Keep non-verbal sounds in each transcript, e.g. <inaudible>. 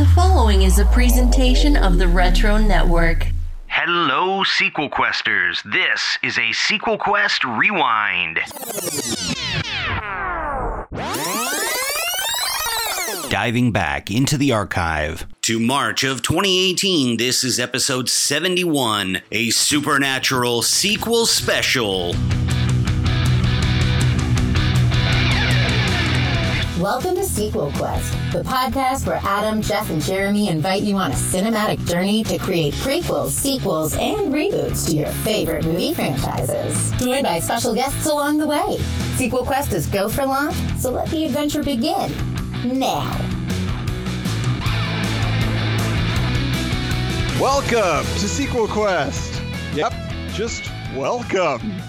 The following is a presentation of the Retro Network. Hello, sequel questers. This is a sequel quest rewind. Diving back into the archive to March of 2018, this is episode 71, a supernatural sequel special. Welcome to Sequel Quest, the podcast where Adam, Jeff, and Jeremy invite you on a cinematic journey to create prequels, sequels, and reboots to your favorite movie franchises. Joined by special guests along the way. Sequel Quest is go for launch, so let the adventure begin now. Welcome to Sequel Quest. Yep, just welcome.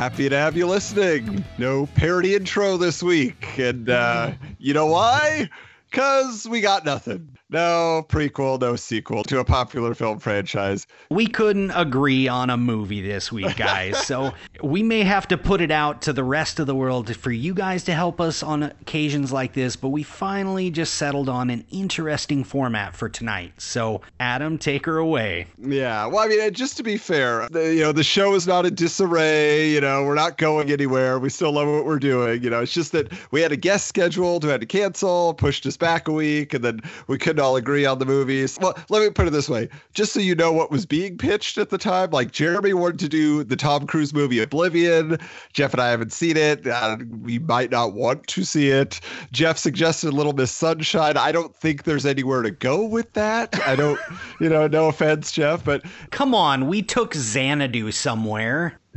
Happy to have you listening. No parody intro this week. And uh, you know why? Because we got nothing. No prequel, no sequel to a popular film franchise. We couldn't agree on a movie this week, guys. so we may have to put it out to the rest of the world for you guys to help us on occasions like this, but we finally just settled on an interesting format for tonight. So, Adam, take her away. Yeah. Well, I mean, just to be fair, the, you know, the show is not in disarray. You know, we're not going anywhere. We still love what we're doing. You know, it's just that we had a guest scheduled who had to cancel, pushed us back a week, and then we couldn't all agree on the movies. Well, let me put it this way, just so you know what was being pitched at the time. Like Jeremy wanted to do the Tom Cruise movie Oblivion. Jeff and I haven't seen it. Uh, we might not want to see it. Jeff suggested Little Miss Sunshine. I don't think there's anywhere to go with that. I don't, <laughs> you know, no offense, Jeff, but come on, we took Xanadu somewhere. <laughs>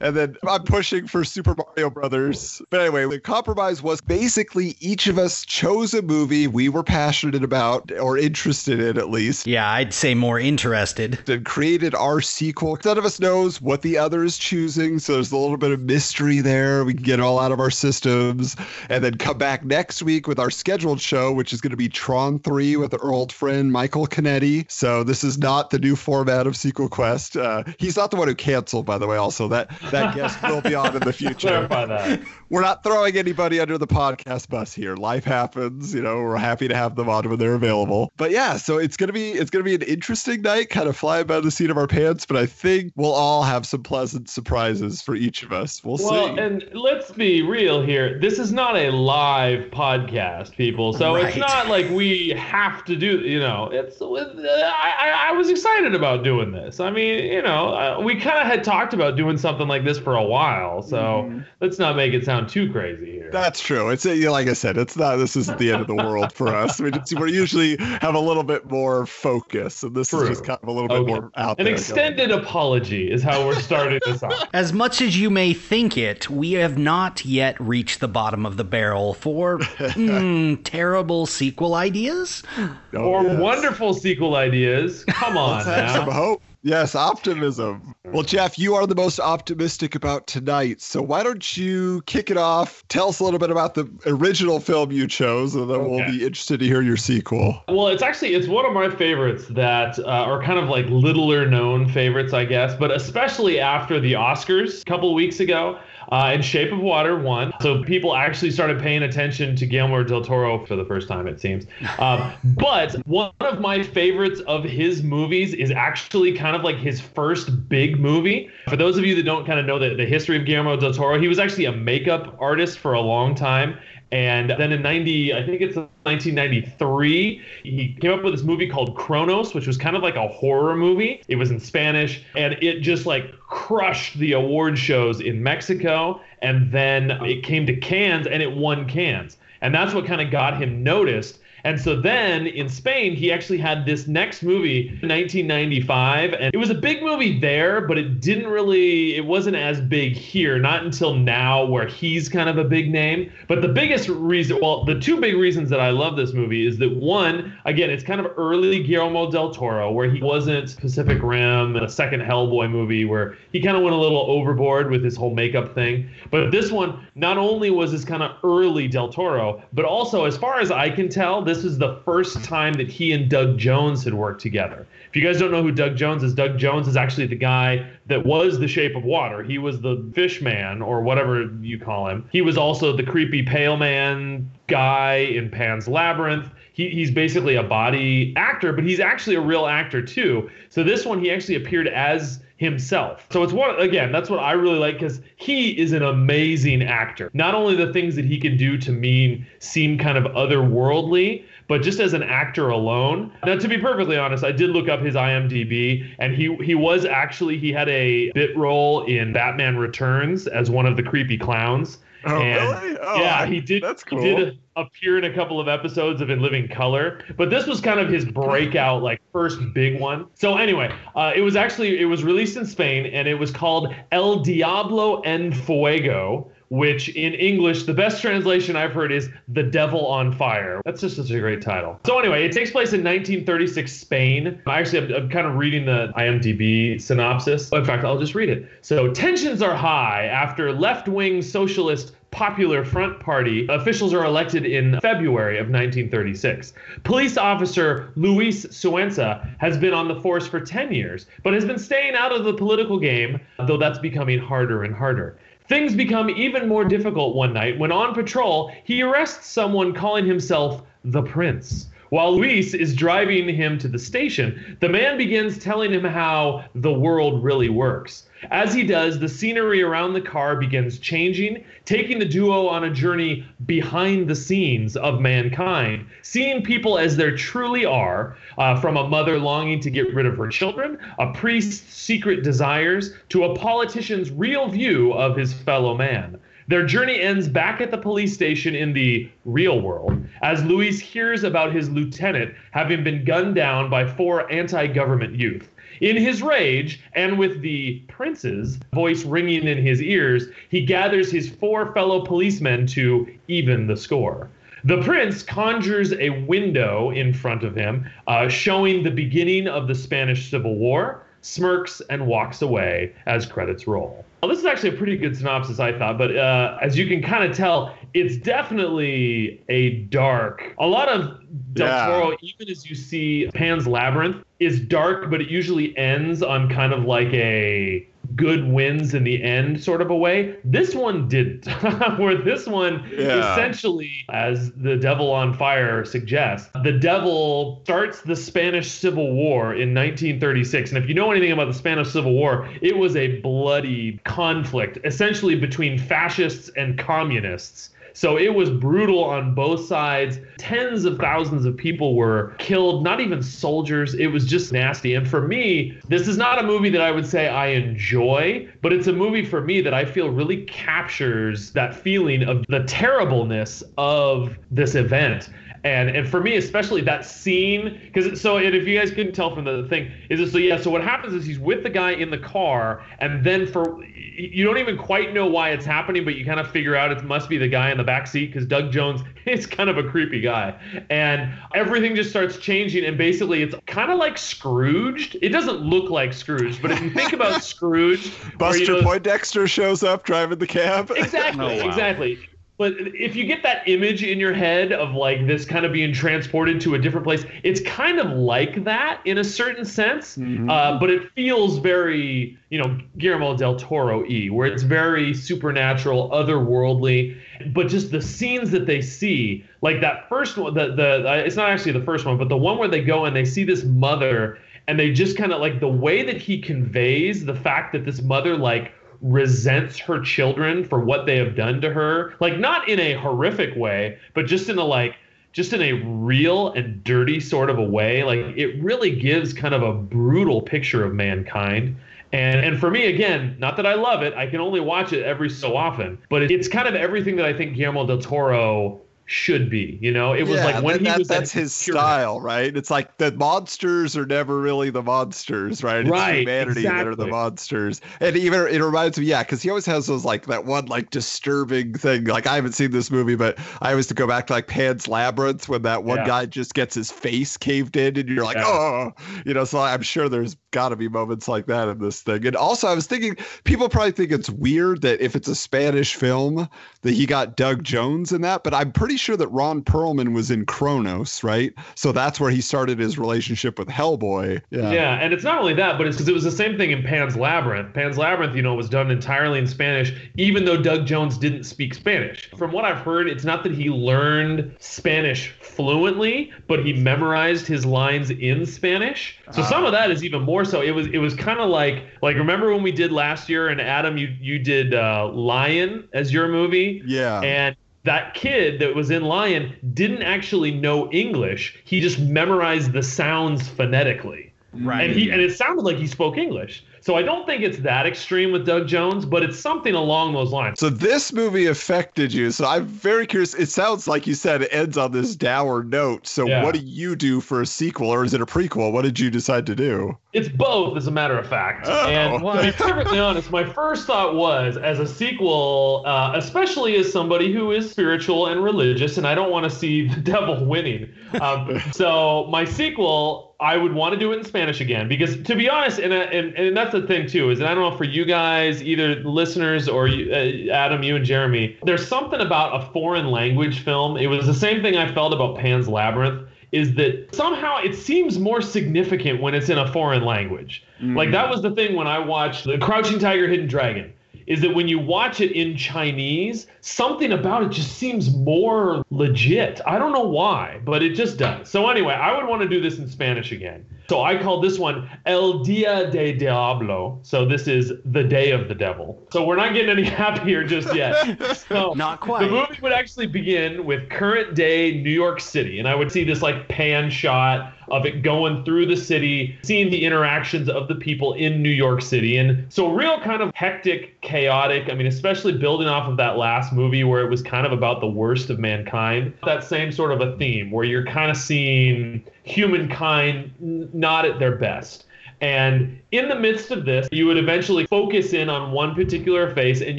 and then I'm pushing for Super Mario Brothers. But anyway, the compromise was basically each of us chose a movie we were passionate about or interested in at least. Yeah, I'd say more interested. And created our sequel. None of us knows what the other is choosing, so there's a little bit of mystery there. We can get it all out of our systems and then come back next week with our scheduled show, which is going to be Tron 3 with our old friend Michael Canetti. So this is not the new format of Sequel Quest. Uh, he's not the one who canceled, by the way. Also, that that guest will be on in the <laughs> future. Clarify that. We're not throwing anybody under the podcast bus here. Life happens. You know, we're happy to have them on when they're available. But yeah, so it's gonna be it's gonna be an interesting night, kind of flying by the seat of our pants. But I think we'll all have some pleasant surprises for each of us. We'll, well see. and let's be real here. This is not a live podcast, people. So right. it's not like we have to do. You know, it's. I, I was excited about doing this. I mean, you know, uh, we kind of had talked about doing something like this for a while. So mm-hmm. let's not make it sound too crazy here. That's true. It's a, like I said, it's not. This isn't the end of the world for us. We we usually have a little bit more focus, and this true. is just kind of a little okay. bit more out An there. An extended going. apology is how we're starting this off. <laughs> As much as you may think it, we have not yet reached the bottom of the barrel for <laughs> mm, terrible sequel ideas oh, or yes. wonderful sequel ideas. Come on, Let's now. some hope. Yes, optimism. Well, Jeff, you are the most optimistic about tonight. So why don't you kick it off? Tell us a little bit about the original film you chose, and then okay. we'll be interested to hear your sequel. Well, it's actually it's one of my favorites that uh, are kind of like littler known favorites, I guess, but especially after the Oscars a couple weeks ago uh, and Shape of Water won. So people actually started paying attention to Guillermo del Toro for the first time, it seems. Um, <laughs> but one of my favorites of his movies is actually kind of like his first big movie. For those of you that don't kind of know the, the history of Guillermo del Toro, he was actually a makeup artist for a long time. And then in 90, I think it's 1993, he came up with this movie called Cronos, which was kind of like a horror movie. It was in Spanish and it just like crushed the award shows in Mexico. And then it came to Cannes and it won Cannes. And that's what kind of got him noticed. And so then in Spain, he actually had this next movie, 1995, and it was a big movie there, but it didn't really, it wasn't as big here, not until now where he's kind of a big name. But the biggest reason, well, the two big reasons that I love this movie is that one, again, it's kind of early Guillermo del Toro, where he wasn't Pacific Rim, a second Hellboy movie, where he kind of went a little overboard with his whole makeup thing. But this one, not only was this kind of early del Toro, but also, as far as I can tell, this this is the first time that he and Doug Jones had worked together. If you guys don't know who Doug Jones is, Doug Jones is actually the guy that was the shape of water. He was the fish man or whatever you call him. He was also the creepy pale man guy in Pan's Labyrinth. He, he's basically a body actor, but he's actually a real actor too. So this one, he actually appeared as himself. So it's one again, that's what I really like because he is an amazing actor. Not only the things that he can do to mean seem kind of otherworldly, but just as an actor alone. Now, to be perfectly honest, I did look up his IMDb, and he he was actually he had a bit role in Batman Returns as one of the creepy clowns. Oh, and, really? Oh, yeah, he did. That's cool. He did appear in a couple of episodes of In Living Color, but this was kind of his breakout, like first big one. So anyway, uh, it was actually it was released in Spain, and it was called El Diablo en Fuego which in English, the best translation I've heard is The Devil on Fire. That's just such a great title. So, anyway, it takes place in 1936 Spain. Actually, I'm, I'm kind of reading the IMDb synopsis. Oh, in fact, I'll just read it. So, tensions are high after left wing socialist Popular Front Party officials are elected in February of 1936. Police officer Luis Suenza has been on the force for 10 years, but has been staying out of the political game, though that's becoming harder and harder. Things become even more difficult one night when on patrol, he arrests someone calling himself the Prince. While Luis is driving him to the station, the man begins telling him how the world really works. As he does, the scenery around the car begins changing, taking the duo on a journey behind the scenes of mankind, seeing people as they truly are, uh, from a mother longing to get rid of her children, a priest's secret desires, to a politician's real view of his fellow man. Their journey ends back at the police station in the real world as Luis hears about his lieutenant having been gunned down by four anti government youth. In his rage, and with the prince's voice ringing in his ears, he gathers his four fellow policemen to even the score. The prince conjures a window in front of him, uh, showing the beginning of the Spanish Civil War, smirks, and walks away as credits roll. Well, this is actually a pretty good synopsis, I thought, but uh, as you can kind of tell, it's definitely a dark. A lot of Del Yeah. Toro, even as you see Pan's Labyrinth, is dark, but it usually ends on kind of like a good wins in the end sort of a way. This one didn't, <laughs> where this one Yeah. essentially, as the Devil on Fire suggests, the devil starts the Spanish Civil War in 1936. And if you know anything about the Spanish Civil War, it was a bloody conflict, essentially between fascists and communists. So it was brutal on both sides. Tens of thousands of people were killed, not even soldiers. It was just nasty. And for me, this is not a movie that I would say I enjoy, but it's a movie for me that I feel really captures that feeling of the terribleness of this event. And and for me, especially that scene, because so and if you guys couldn't tell from the thing, is it so yeah, so what happens is he's with the guy in the car, and then for you don't even quite know why it's happening, but you kind of figure out it must be the guy in the back seat because Doug Jones <laughs> is kind of a creepy guy, and everything just starts changing, and basically it's kind of like Scrooged. It doesn't look like Scrooge, but if you think about <laughs> Scrooge, where, you Buster know, Poindexter shows up driving the cab. Exactly, Oh, wow. exactly. But if you get that image in your head of like this kind of being transported to a different place, it's kind of like that in a certain sense. Uh, but it feels very, you know, Guillermo del Toro y, where it's very supernatural, otherworldly. But just the scenes that they see, like that first one, the the uh, it's not actually the first one, but the one where they go and they see this mother, and they just kind of like the way that he conveys the fact that this mother like resents her children for what they have done to her. Like not in a horrific way but just in a like just in a real and dirty sort of a way. Like it really gives kind of a brutal picture of mankind. And and for me again not that i love it. I can only watch it every so often. But it- it's kind of everything that i think guillermo del toro should be you know it was Yeah, like when that- he was that's his style, right? It's like the monsters are never really the monsters, right? It's Right, humanity that are the monsters. And even it reminds me, yeah, because he always has those like that one like disturbing thing. Like I haven't seen this movie, but I always to go back to like Pan's Labyrinth when that one Yeah. guy just gets his face caved in, and you're like, Yeah. oh, you know. So I'm sure there's got to be moments like that in this thing. And also, I was thinking people probably think it's weird that if it's a Spanish film that he got Doug Jones in that, but I'm pretty pretty sure that Ron Perlman was in Cronos, right? So that's where he started his relationship with Hellboy. Yeah. Yeah, and it's not only that, but it's because it was the same thing in Pan's Labyrinth. Pan's Labyrinth, you know, was done entirely in Spanish, even though Doug Jones didn't speak Spanish. From what I've heard, it's not that he learned Spanish fluently, but he memorized his lines in Spanish. So some of that is even more so. It was it was kind of like like remember when we did last year and Adam you you did uh, Lion as your movie Yeah. and that kid that was in Lion didn't actually know English. He just memorized the sounds phonetically. Right. And he and it sounded like he spoke English. So I don't think it's that extreme with Doug Jones, but it's something along those lines. So this movie affected you. So I'm very curious. It sounds like you said it ends on this dour note. So Yeah. what do you do for a sequel, or is it a prequel? What did you decide to do? It's both, as a matter of fact. Oh. And to be <laughs> perfectly honest, my first thought was, as a sequel, uh, especially as somebody who is spiritual and religious, and I don't want to see the <laughs> devil winning. Um, <laughs> so my sequel, I would want to do it in Spanish again, because to be honest, and, and and that's the thing too, is and I don't know for you guys, either listeners or you, uh, Adam, you and Jeremy, there's something about a foreign language film. It was the same thing I felt about Pan's Labyrinth is that somehow it seems more significant when it's in a foreign language. Like that was the thing when I watched The Crouching Tiger, Hidden Dragon. Is that when you watch it in Chinese, something about it just seems more legit. I don't know why, but it just does. So anyway, I would want to do this in Spanish again. So I call this one El Dia de Diablo. So this is the day of the devil. So we're not getting any <laughs> happier just yet. So Not quite. the movie would actually begin with current day New York City, and I would see this like pan shot of it going through the city, seeing the interactions of the people in New York City. And so, real kind of hectic, chaotic. I mean, especially building off of that last movie where it was kind of about the worst of mankind. That same sort of a theme where you're kind of seeing humankind not at their best. And in the midst of this, you would eventually focus in on one particular face and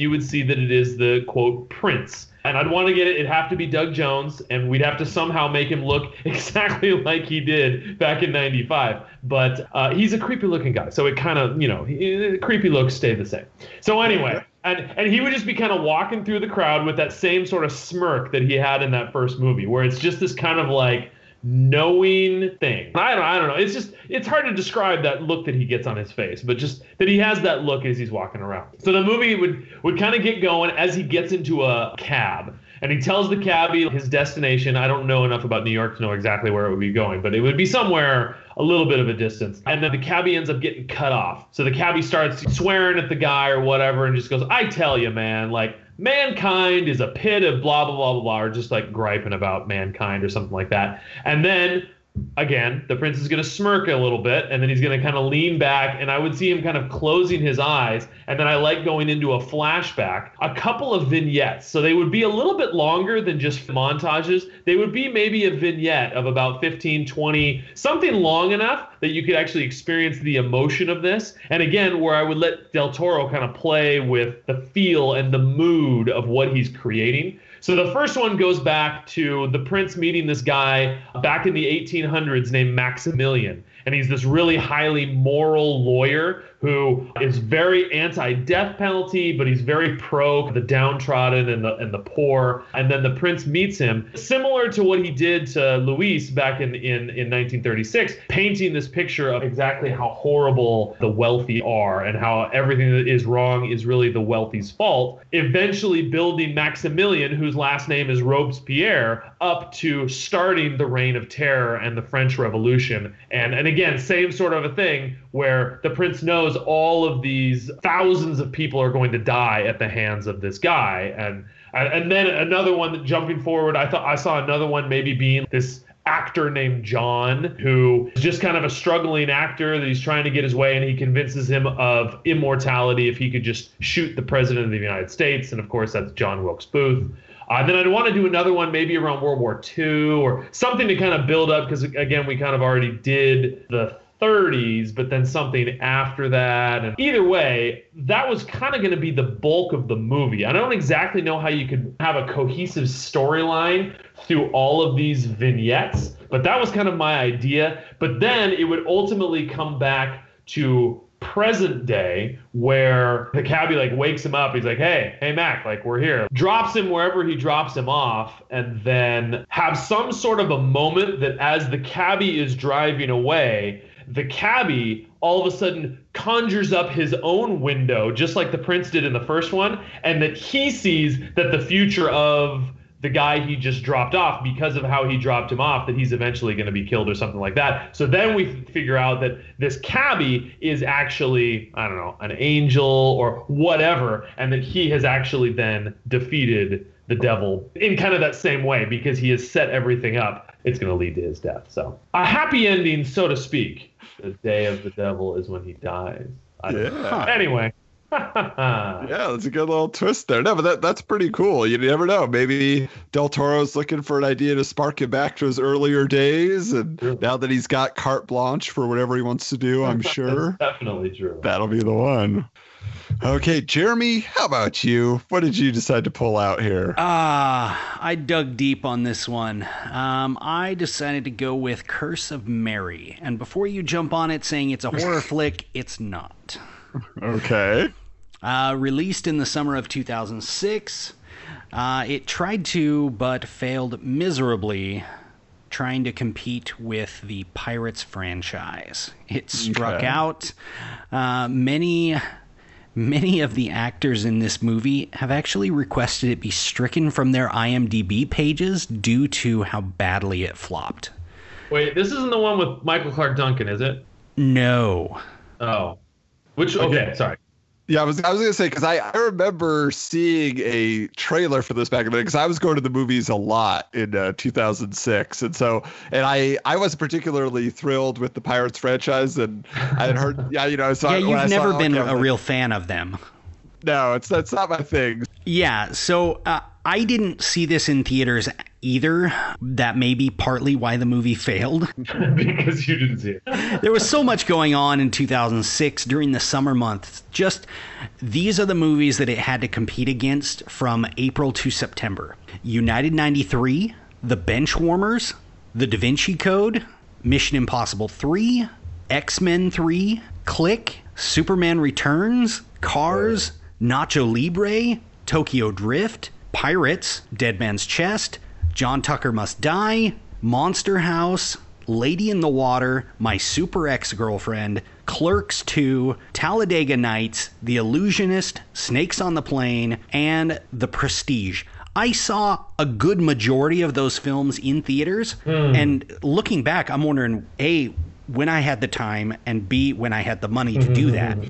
you would see that it is the quote prince. And I'd want to get it, it'd have to be Doug Jones, and we'd have to somehow make him look <laughs> exactly like he did back in 95. But uh, he's a creepy looking guy. So it kind of, you know, he- creepy looks stay the same. So anyway, and, and he would just be kind of walking through the crowd with that same sort of smirk that he had in that first movie, where it's just this kind of like, knowing thing. I don't, I don't know. It's just, it's hard to describe that look that he gets on his face, but just that he has that look as he's walking around. So the movie would, would kind of get going as he gets into a cab. And he tells the cabbie his destination. I don't know enough about New York to know exactly where it would be going, but it would be somewhere a little bit of a distance. And then the cabbie ends up getting cut off. So the cabbie starts swearing at the guy or whatever and just goes, I tell you, man, like, mankind is a pit of blah, blah, blah, blah, blah, or just like griping about mankind or something like that. And then again, the prince is going to smirk a little bit and then he's going to kind of lean back and I would see him kind of closing his eyes and then I like going into a flashback, a couple of vignettes. So they would be a little bit longer than just montages. They would be maybe a vignette of about 15, 20, something long enough that you could actually experience the emotion of this. And again, where I would let Del Toro kind of play with the feel and the mood of what he's creating. So the first one goes back to the prince meeting this guy back in the 1800s named Maximilian. And he's this really highly moral lawyer who is very anti-death penalty, but he's very pro the downtrodden and the and the poor. And then the prince meets him, similar to what he did to Luis back in, in, in 1936, painting this picture of exactly how horrible the wealthy are and how everything that is wrong is really the wealthy's fault. Eventually building Maximilian, whose last name is Robespierre, up to starting the reign of terror and the French Revolution. And and again, same sort of a thing where the prince knows all of these thousands of people are going to die at the hands of this guy. And and, then another one jumping forward, I thought I saw another one maybe being this actor named John, who is just kind of a struggling actor that he's trying to get his way, and he convinces him of immortality if he could just shoot the president of the United States. And of course, that's John Wilkes Booth. Uh, then I'd want to do another one maybe around World War II or something to kind of build up because again we kind of already did the 30s, but then something after that. And either way, that was kind of going to be the bulk of the movie. I don't exactly know how you could have a cohesive storyline through all of these vignettes, but that was kind of my idea. But then it would ultimately come back to present day where the cabbie like wakes him up he's like hey hey mac like we're here drops him wherever he drops him off and then have some sort of a moment that as the cabbie is driving away the cabbie all of a sudden conjures up his own window just like the prince did in the first one and that he sees that the future of the guy he just dropped off because of how he dropped him off that he's eventually going to be killed or something like that. So then we figure out that this cabbie is actually, I don't know, an angel or whatever, and that he has actually then defeated the devil in kind of that same way because he has set everything up. It's going to lead to his death. So a happy ending, so to speak. The day of the devil is when he dies. Yeah. Anyway. <laughs> yeah, that's a good little twist there. No, but that, that's pretty cool. You never know. Maybe Del Toro's looking for an idea to spark him back to his earlier days. And True. now that he's got carte blanche for whatever he wants to do, I'm <laughs> sure Definitely true. that'll be the one. Okay, Jeremy, how about you? What did you decide to pull out here? Ah, I dug deep on this one. Um, I decided to go with Curse of Mary. And before you jump on it saying it's a horror <laughs> flick, it's not. Okay. Uh, released in the summer of 2006, uh, it tried to, but failed miserably, trying to compete with the Pirates franchise. It struck Okay. out. Uh, many. Many of the actors in this movie have actually requested it be stricken from their IMDb pages due to how badly it flopped. Wait, this isn't the one with Michael Clarke Duncan, is it? No. Oh. Which okay, sorry. Yeah, I was I was gonna say because I, I remember seeing a trailer for this back in the day because I was going to the movies a lot in uh, 2006, and so and I I wasn't particularly thrilled with the Pirates franchise, and I had heard <laughs> yeah you know so Yeah, I, you've never like, been was a like, real fan of them. no it's that's not my thing. Yeah, so uh, I didn't see this in theaters either. That may be partly why the movie failed. <laughs> because you didn't see it. there was so much going on in 2006 during the summer months. Just these are the movies that it had to compete against from April to September United 93, The Benchwarmers, The Da Vinci Code, Mission Impossible 3, X Men 3, Click, Superman Returns, Cars, Nacho Libre, Tokyo Drift, Pirates, Dead Man's Chest, John Tucker Must Die, Monster House, Lady in the Water, My Super Ex Girlfriend, Clerks 2, Talladega Nights, The Illusionist, Snakes on the Plane, and The Prestige. I saw a good majority of those films in theaters, hmm. and looking back, I'm wondering A, when I had the time, and B, when I had the money to do that. <laughs>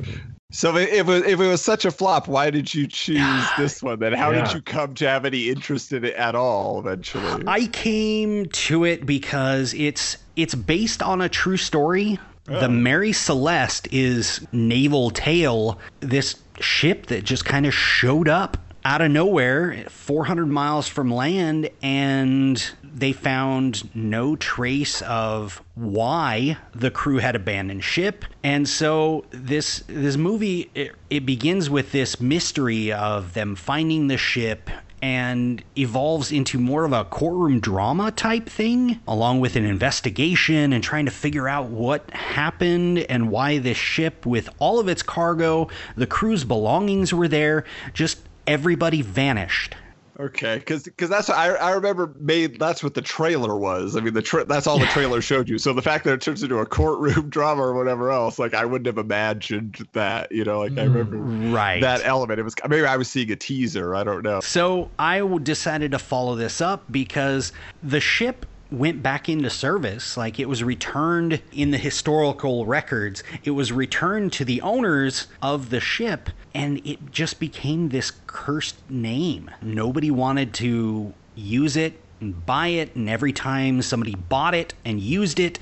So if it was if it was such a flop, why did you choose <sighs> this one? Then how Yeah. did you come to have any interest in it at all? Eventually, I came to it because it's it's based on a true story. The oh. Mary Celeste is naval tale, this ship that just kind of showed up out of nowhere, 400 miles from land, and they found no trace of why the crew had abandoned ship. And so this this movie it, it begins with this mystery of them finding the ship and evolves into more of a courtroom drama type thing, along with an investigation and trying to figure out what happened and why this ship, with all of its cargo, the crew's belongings were there, just everybody vanished. Okay, because because that's what I I remember made that's what the trailer was. I mean the tra- that's all the trailer showed you. So the fact that it turns into a courtroom <laughs> drama or whatever else, like I wouldn't have imagined that. You know, like I mm, remember Right. that element. It was maybe I was seeing a teaser. I don't know. So I decided to follow this up because the ship went back into service. Like it was returned in the historical records. It was returned to the owners of the ship and it just became this cursed name. Nobody wanted to use it and buy it. And every time somebody bought it and used it,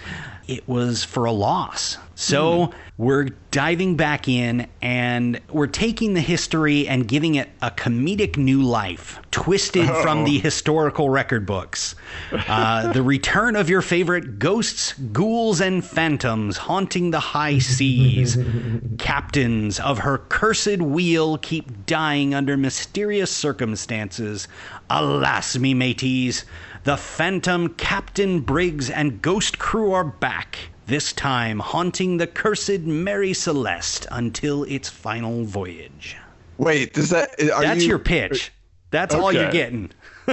it was for a loss. So we're diving back in and we're taking the history and giving it a comedic new life, twisted from the historical record books. Uh, <laughs> the return of your favorite ghosts, ghouls, and phantoms haunting the high seas. <laughs> Captains of her cursed wheel keep dying under mysterious circumstances. Alas, me mateys, the Phantom, Captain Briggs, and Ghost crew are back. this time haunting the cursed Mary Celeste until its final voyage. Wait, does that? Are That's you, your pitch. That's all you're getting. <laughs>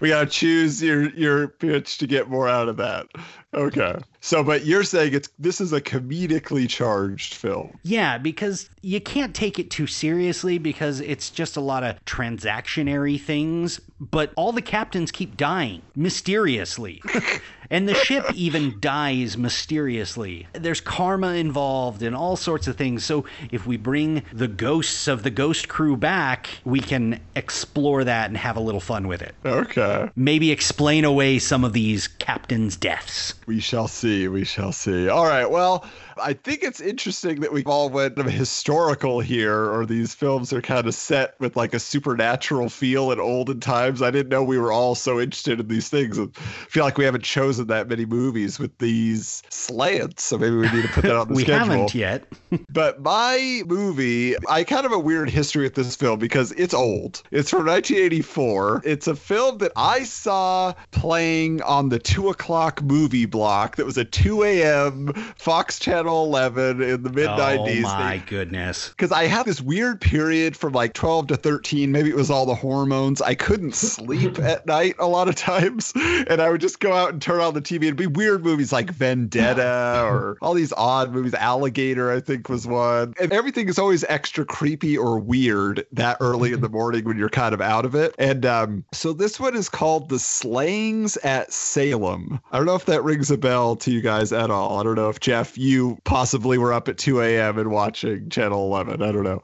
we gotta choose your your pitch to get more out of that. Okay. So, but you're saying it's this is a comedically charged film. Yeah, because you can't take it too seriously because it's just a lot of transactionary things, but all the captains keep dying mysteriously. <laughs> and the ship even dies mysteriously. There's karma involved and all sorts of things. So if we bring the ghosts of the ghost crew back, we can explore that and have a little fun with it. Okay. Maybe explain away some of these captains' deaths. We shall see. We shall see. All right. Well, I think it's interesting that we all went of historical here, or these films are kind of set with like a supernatural feel in olden times. I didn't know we were all so interested in these things. I feel like we haven't chosen that many movies with these slants, so maybe we need to put that on <laughs> the we schedule. haven't yet. <laughs> But my movie, I kind of have a weird history with this film because it's old. It's from 1984. It's a film that I saw playing on the two o'clock movie block that was a 2 a.m. Fox Channel 11 in the mid 90s. Oh my goodness. Because I had this weird period from like 12 to 13. Maybe it was all the hormones. I couldn't <laughs> sleep at night a lot of times. And I would just go out and turn on the TV. It'd be weird movies like Vendetta <laughs> or all these odd movies. Alligator, I think, was one. And everything is always extra creepy or weird that early in the <laughs> morning when you're kind of out of it. And um, so this one is called The Slayings at Salem. I don't know if that rings a bell to you guys at all. I don't know if Jeff, you possibly were up at 2 a.m. and watching Channel 11. I don't know.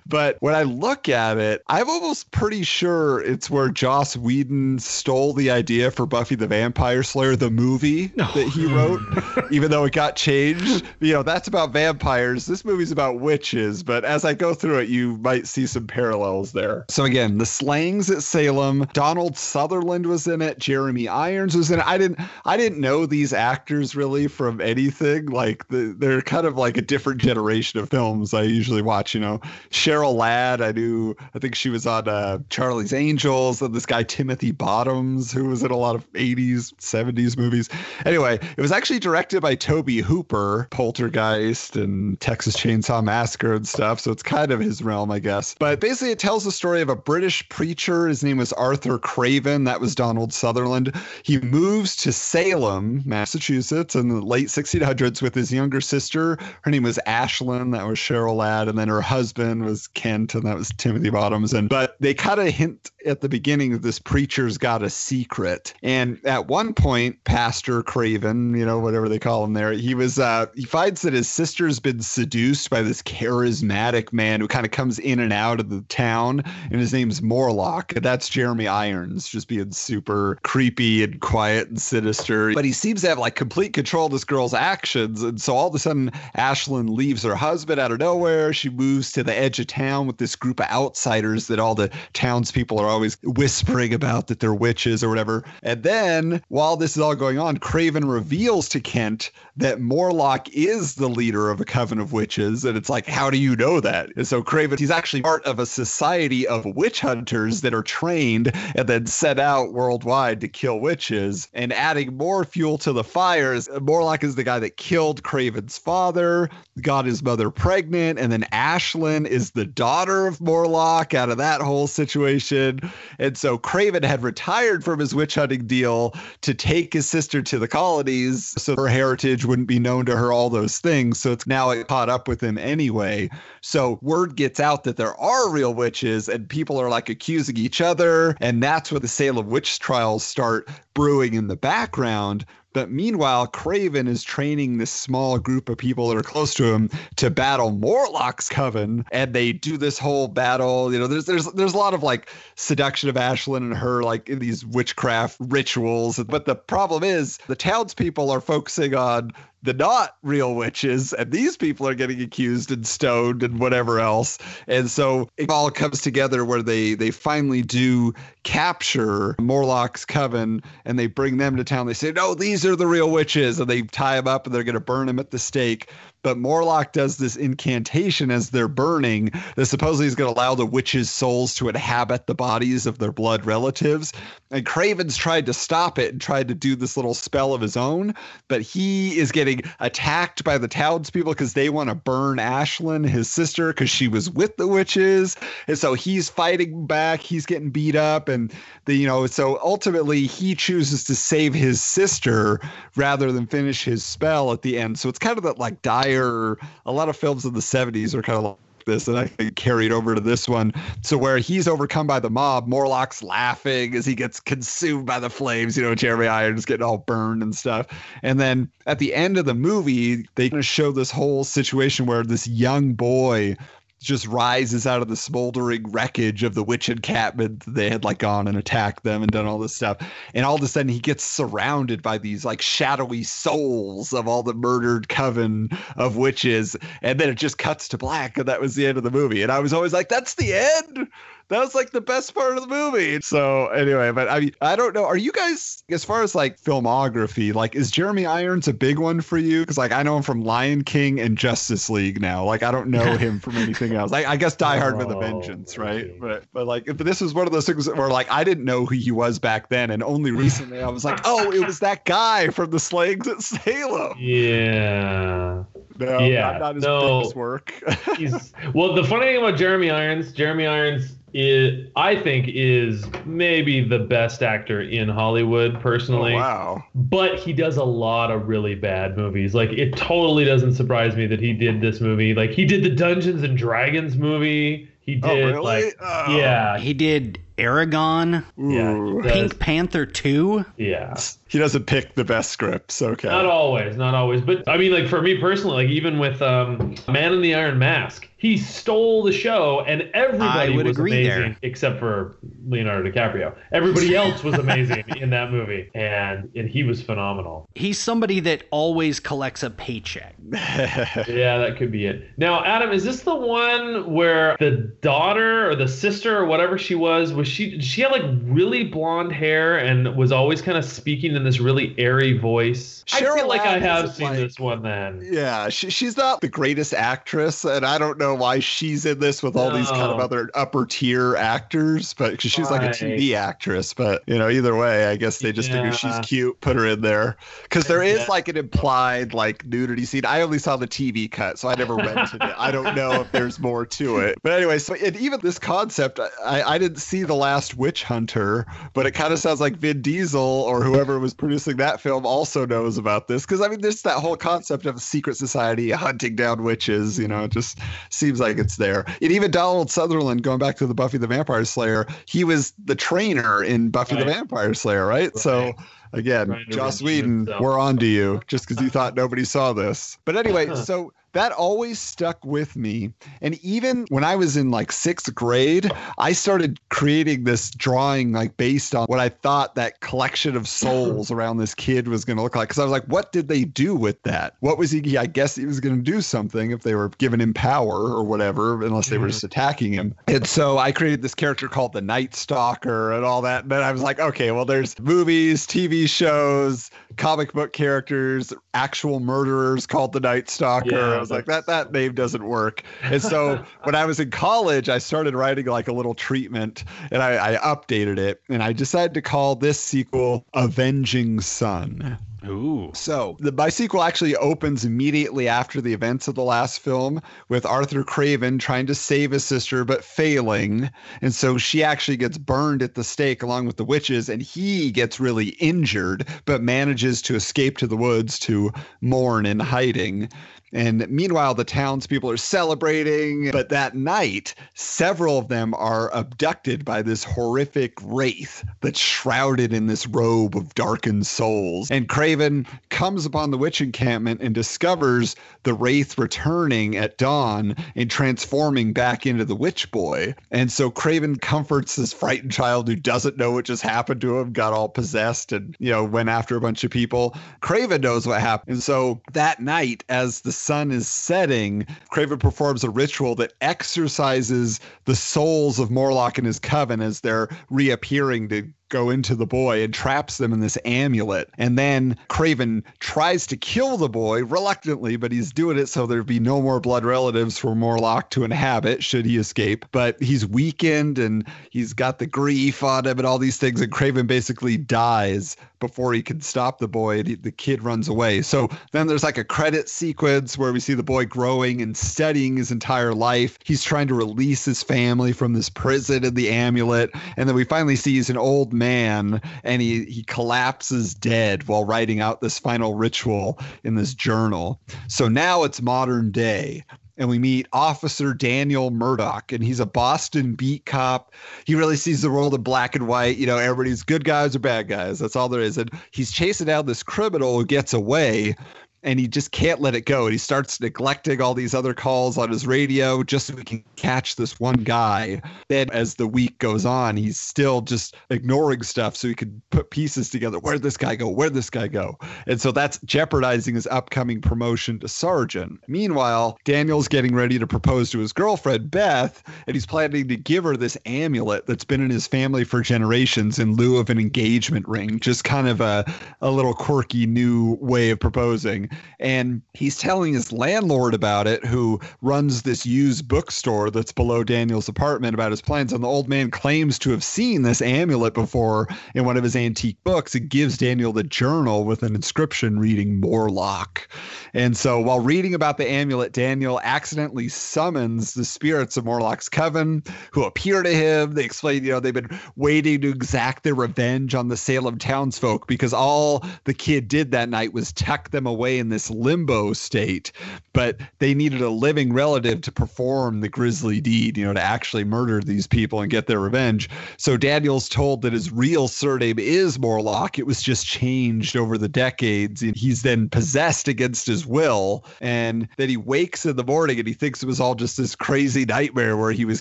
<laughs> but when I look at it, I'm almost pretty sure it's where Joss Whedon stole the idea for Buffy the Vampire Slayer, the movie that he wrote, <laughs> even though it got changed. You know, that's about vampires. This movie's about witches, but as I go through it, you might see some parallels there. So again, the Slayings at Salem, Donald Sutherland was in it, Jeremy Irons was in it. I didn't I didn't know these actors really from anything. Like the, they're kind of like a different generation of films I usually watch, you know. Cheryl Ladd, I knew I think she was on uh, Charlie's Angels, and this guy Timothy Bottoms, who was in a lot of 80s, 70s movies. Anyway, it was actually directed by Tobe Hooper, Poltergeist and Texas Chainsaw Massacre and stuff. So it's kind of his realm, I guess. But basically, it tells the story of a British preacher. His name was Arthur Craven. That was Donald Sutherland. He moves to Salem, Massachusetts, in the late 1600s with his younger sister. Her name was Ashlyn. That was Cheryl Ladd. And then her husband was Kent, and that was Timothy Bottoms. And but they kind of hint at the beginning that this preacher's got a secret. And at one point, Pastor Craven, you know, whatever they call him there, he was uh he finds that his sister's been seduced by this charismatic man who kind of comes in and out of the town, and his name's Morlock. And that's Jeremy Irons, just being super creepy and quiet and sinister. But he seems to have like complete control of this girl's actions. And so all of a sudden, Ashlyn leaves her husband out of nowhere. She moves to the edge of town with this group of outsiders that all the townspeople are always whispering about that they're witches or whatever. And then while this is all going on, Craven reveals to Kent that Morlock is the leader of a coven of witches. And it's like, how do you know that? And so Craven, he's actually part of a society of witch hunters that are trained and then sent out worldwide to kill witches. And adding more fuel to the fires, Morlock is the guy that killed Craven's father, got his mother pregnant, and then Ashlyn is the daughter of Morlock out of that whole situation. And so Craven had retired from his witch hunting deal to take his sister to the colonies so her heritage wouldn't be known to her, all those things. So it's now it caught up with him anyway. So word gets out that there are real witches and people are like accusing each other. And that's where the Salem witch trials start brewing in the background. But meanwhile, Craven is training this small group of people that are close to him to battle Morlock's coven, and they do this whole battle. You know, there's there's there's a lot of like seduction of Ashlyn and her like in these witchcraft rituals. But the problem is the townspeople are focusing on the not real witches, and these people are getting accused and stoned and whatever else. And so it all comes together where they they finally do capture Morlock's coven and they bring them to town. They say, No, these are the real witches, and they tie them up and they're gonna burn them at the stake. But Morlock does this incantation as they're burning that supposedly is going to allow the witches' souls to inhabit the bodies of their blood relatives. And Craven's tried to stop it and tried to do this little spell of his own, but he is getting attacked by the townspeople because they want to burn Ashlyn, his sister, because she was with the witches. And so he's fighting back. He's getting beat up. And the, you know, so ultimately he chooses to save his sister rather than finish his spell at the end. So it's kind of that like dire, a lot of films in the 70s are kind of like this and I think carried over to this one. So where he's overcome by the mob, Morlock's laughing as he gets consumed by the flames, you know, Jeremy Irons getting all burned and stuff. And then at the end of the movie, they show this whole situation where this young boy just rises out of the smoldering wreckage of the witch encampment. They had like gone and attacked them and done all this stuff. And all of a sudden he gets surrounded by these like shadowy souls of all the murdered coven of witches. And then it just cuts to black. And that was the end of the movie. And I was always like, that's the end that was like the best part of the movie. So anyway, but I mean, I don't know. Are you guys, as far as like filmography, like is Jeremy Irons a big one for you? Because like I know him from Lion King and Justice League now. Like I don't know <laughs> him from anything else. Like I guess Die Hard with a oh, Vengeance, right? But but like but this was one of those things where like I didn't know who he was back then, and only recently I was like, oh, it was that guy from the Slayings <laughs> at Salem. Yeah. No, yeah, not, not his no. work. <laughs> well, the funny thing about Jeremy Irons, Jeremy Irons is I think is maybe the best actor in Hollywood personally. Oh, wow. But he does a lot of really bad movies. Like it totally doesn't surprise me that he did this movie. Like he did the Dungeons and Dragons movie. He oh, did oh, really? like oh. yeah. He did Eragon. Yeah. Pink Panther 2. Yeah. He doesn't pick the best scripts. Okay. Not always, not always. But I mean like for me personally, like even with um Man in the Iron Mask, he stole the show, and everybody was amazing there. except for Leonardo DiCaprio. Everybody <laughs> else was amazing in that movie, and and he was phenomenal. He's somebody that always collects a paycheck. <laughs> <laughs> yeah, that could be it. Now, Adam, is this the one where the daughter or the sister or whatever she was was she? She had like really blonde hair and was always kind of speaking in this really airy voice. Cheryl I feel like I have seen like, this one. Then, yeah, she, she's not the greatest actress, and I don't know know why she's in this with all no. these kind of other upper tier actors, but cause she's right. like a TV actress. But you know, either way, I guess they just yeah. figure she's cute, put her in there because there is like an implied like nudity scene. I only saw the TV cut, so I never rented it. I don't know if there's more to it. But anyway, so and even this concept, I, I didn't see the last Witch Hunter, but it kind of sounds like Vin Diesel or whoever was producing that film also knows about this because I mean, there's that whole concept of a secret society hunting down witches. You know, just seems like it's there. And even Donald Sutherland, going back to the Buffy the Vampire Slayer, he was the trainer in Buffy right. the Vampire Slayer, right? right. So again, Joss Whedon, we're on to you just because you thought nobody saw this. But anyway, so that always stuck with me. And even when I was in like sixth grade, I started creating this drawing like based on what I thought that collection of souls <laughs> around this kid was going to look like. Cause I was like, what did they do with that? What was he? I guess he was going to do something if they were giving him power or whatever, unless they were just mm-hmm. attacking him. And so I created this character called the Night Stalker and all that. And then I was like, okay, well, there's movies, TV shows, comic book characters, actual murderers called the Night Stalker. Yeah, I was like, that that name doesn't work. And so <laughs> when I was in college, I started writing like a little treatment, and I, I updated it, and I decided to call this sequel "Avenging Son." Ooh. So the my sequel actually opens immediately after the events of the last film with Arthur Craven trying to save his sister but failing. And so she actually gets burned at the stake along with the witches and he gets really injured but manages to escape to the woods to mourn in hiding. And meanwhile, the townspeople are celebrating. But that night, several of them are abducted by this horrific wraith that's shrouded in this robe of darkened souls. And Craven comes upon the witch encampment and discovers the wraith returning at dawn and transforming back into the witch boy. And so Craven comforts this frightened child who doesn't know what just happened to him, got all possessed, and, you know, went after a bunch of people. Craven knows what happened. And so that night, as the sun is setting, Craven performs a ritual that exorcises the souls of Morlock and his coven as they're reappearing to go into the boy and traps them in this amulet. And then Craven tries to kill the boy reluctantly, but he's doing it so there'd be no more blood relatives for Morlock to inhabit should he escape. But he's weakened and he's got the grief on him and all these things. And Craven basically dies before he can stop the boy and he, the kid runs away. So then there's like a credit sequence where we see the boy growing and studying his entire life. He's trying to release his family from this prison in the amulet. And then we finally see he's an old man and he, he collapses dead while writing out this final ritual in this journal. So now it's modern day and we meet Officer Daniel Murdoch, and he's a Boston beat cop. He really sees the world in black and white. You know, everybody's good guys or bad guys. That's all there is. And he's chasing down this criminal who gets away and he just can't let it go. And he starts neglecting all these other calls on his radio just so he can catch this one guy. Then, as the week goes on, he's still just ignoring stuff so he can put pieces together. Where'd this guy go? Where'd this guy go? And so that's jeopardizing his upcoming promotion to sergeant. Meanwhile, Daniel's getting ready to propose to his girlfriend, Beth, and he's planning to give her this amulet that's been in his family for generations in lieu of an engagement ring. Just kind of a, a little quirky new way of proposing and he's telling his landlord about it, who runs this used bookstore that's below Daniel's apartment about his plans. And the old man claims to have seen this amulet before in one of his antique books. It gives Daniel the journal with an inscription reading Morlock. And so while reading about the amulet, Daniel accidentally summons the spirits of Morlock's coven who appear to him. They explain, you know, they've been waiting to exact their revenge on the Salem townsfolk because all the kid did that night was tuck them away in this limbo state, but they needed a living relative to perform the grisly deed, you know, to actually murder these people and get their revenge. So Daniel's told that his real surname is Morlock. It was just changed over the decades. And he's then possessed against his will. And then he wakes in the morning and he thinks it was all just this crazy nightmare where he was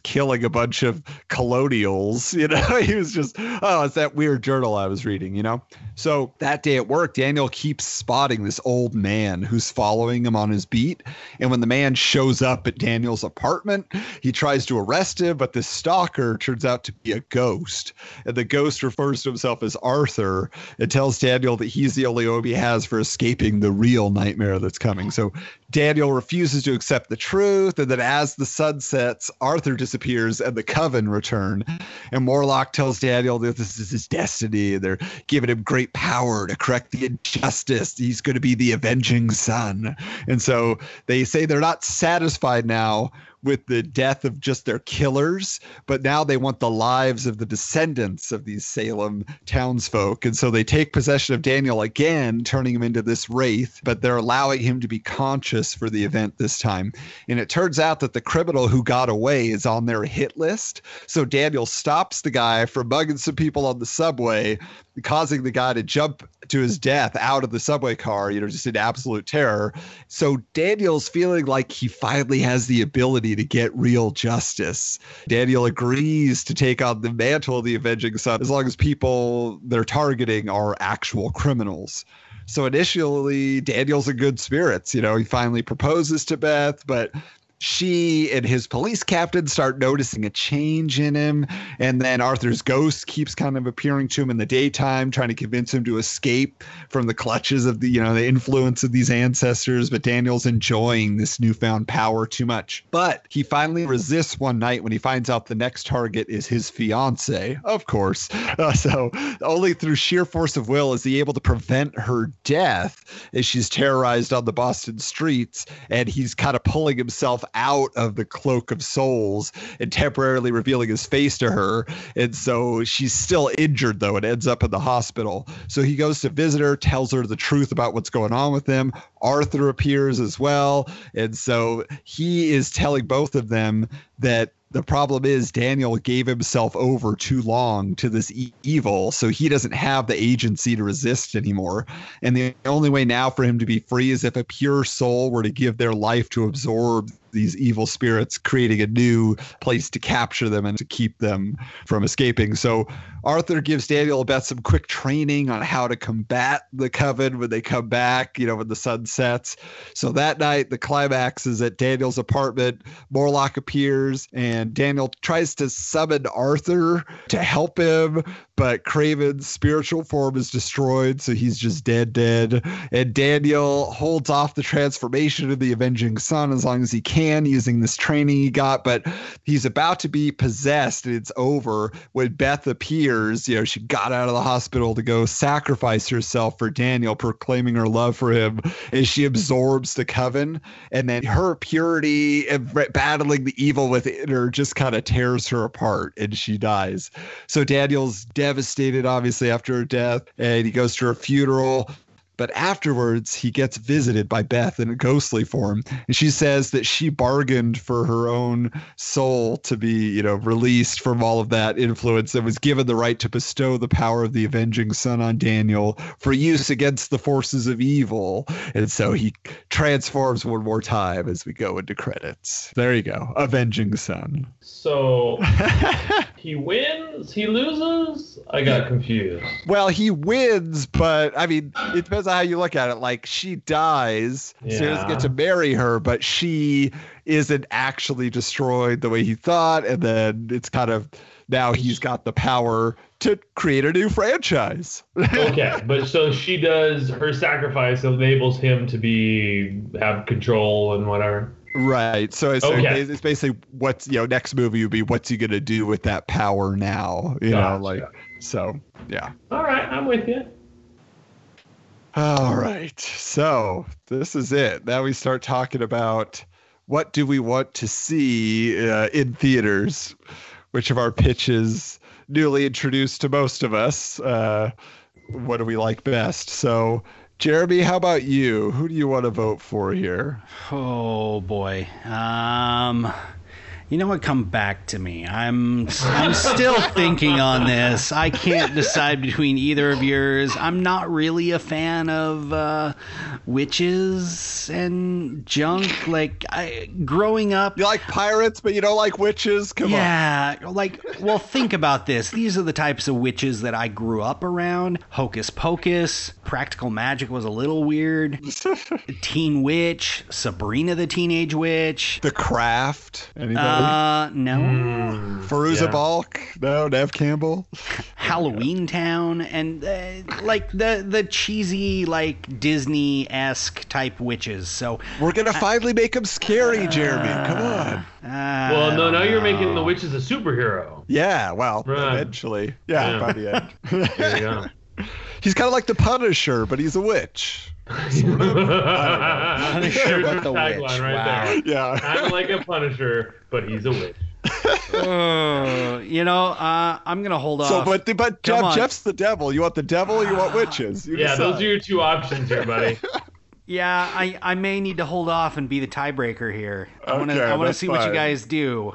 killing a bunch of colonials. <laughs> You know, he was just, oh, it's that weird journal I was reading, you know? So that day at work, Daniel keeps spotting this old man who's following him on his beat. And when the man shows up at Daniel's apartment, he tries to arrest him, but this stalker turns out to be a ghost. And the ghost refers to himself as Arthur. and tells Daniel that he's the only hope he has for escaping the real nightmare that's coming. So Daniel refuses to accept the truth, and then as the sun sets, Arthur disappears and the coven return. And Morlock tells Daniel that this is his destiny. They're giving him great power to correct the injustice. He's going to be the avenging son. And so they say they're not satisfied now with the death of just their killers, but now they want the lives of the descendants of these Salem townsfolk. And so they take possession of Daniel again, turning him into this wraith, but they're allowing him to be conscious for the event this time. And it turns out that the criminal who got away is on their hit list. So Daniel stops the guy from mugging some people on the subway, causing the guy to jump to his <laughs> death out of the subway car, you know, just in absolute terror. So Daniel's feeling like he finally has the ability to get real justice. Daniel agrees to take on the mantle of the Avenging Son as long as people they're targeting are actual criminals. So initially, Daniel's in good spirits. You know, he finally proposes to Beth, but she and his police captain start noticing a change in him. And then Arthur's ghost keeps kind of appearing to him in the daytime, trying to convince him to escape from the clutches of the, you know, the influence of these ancestors. But Daniel's enjoying this newfound power too much. But he finally resists one night when he finds out the next target is his fiance, of course. <laughs> Uh, so only through sheer force of will is he able to prevent her death as she's terrorized on the Boston streets. And he's kind of pulling himself out of the cloak of souls and temporarily revealing his face to her. And so she's still injured, though, and ends up in the hospital. So he goes to visit her, tells her the truth about what's going on with him. Arthur appears as well. And so he is telling both of them that the problem is Daniel gave himself over too long to this e- evil, so he doesn't have the agency to resist anymore. And the only way now for him to be free is if a pure soul were to give their life to absorb these evil spirits, creating a new place to capture them and to keep them from escaping. So Arthur gives Daniel Beth some quick training on how to combat the coven when they come back, you know, when the sun sets. So that night, the climax is at Daniel's apartment. Morlock appears and Daniel tries to summon Arthur to help him, but Craven's spiritual form is destroyed, so he's just dead, dead. And Daniel holds off the transformation of the Avenging Son as long as he can using this training he got, but he's about to be possessed and it's over when Beth appears. You know, she got out of the hospital to go sacrifice herself for Daniel, proclaiming her love for him, and she absorbs the coven. And then her purity and battling the evil within her just kind of tears her apart and she dies. So Daniel's devastated, obviously, after her death, and he goes to her funeral. But afterwards, he gets visited by Beth in a ghostly form. And she says that she bargained for her own soul to be, you know, released from all of that influence and was given the right to bestow the power of the avenging son on Daniel for use against the forces of evil. And so he transforms one more time as we go into credits. There you go. Avenging son. So <laughs> he wins, he loses. I got confused. Well, he wins, but I mean, it depends how you look at it. Like she dies, yeah. so he doesn't get to marry her, but she isn't actually destroyed the way he thought, and then it's kind of now he's got the power to create a new franchise. <laughs> okay, but so she does her sacrifice enables him to be have control and whatever. Right. So it's, okay. it's basically what's you know next movie would be what's he gonna do with that power now? You gotcha. know, like so yeah. All right, I'm with you. All right. So this is it. Now we start talking about what do we want to see uh, in theaters? Which of our pitches newly introduced to most of us? Uh, what do we like best? So Jeremy, how about you? Who do you want to vote for here? Oh boy. Um you know what? Come back to me. I'm I'm still thinking on this. I can't decide between either of yours. I'm not really a fan of uh, witches and junk. Like I, growing up, you like pirates, but you don't like witches. Come yeah, on. Yeah, like well, think about this. These are the types of witches that I grew up around. Hocus Pocus, Practical Magic was a little weird. <laughs> Teen Witch, Sabrina the Teenage Witch, The Craft. Anybody? Uh, uh, no. Mm, Fairuza yeah. Balk? No, Neve Campbell? Halloween Town and uh, like the the cheesy like Disney esque type witches. So we're gonna uh, finally make them scary, Jeremy. Come on. Uh, well, no, now you're making the witches a superhero. Yeah, well, right. eventually. Yeah, yeah, by the end. <laughs> there you go. He's kind of like the Punisher, but he's a witch. <laughs> Punisher, but the witch. Right wow. There. Yeah. I'm like a Punisher, but he's a witch. uh, <laughs> you know, uh, I'm gonna hold so, off. So, but but Jeff, Jeff's the devil. You want the devil, or you want witches? You yeah, decide. those are your two options here, buddy. <laughs> yeah, I, I may need to hold off and be the tiebreaker here. I want to I want to see fine. what you guys do.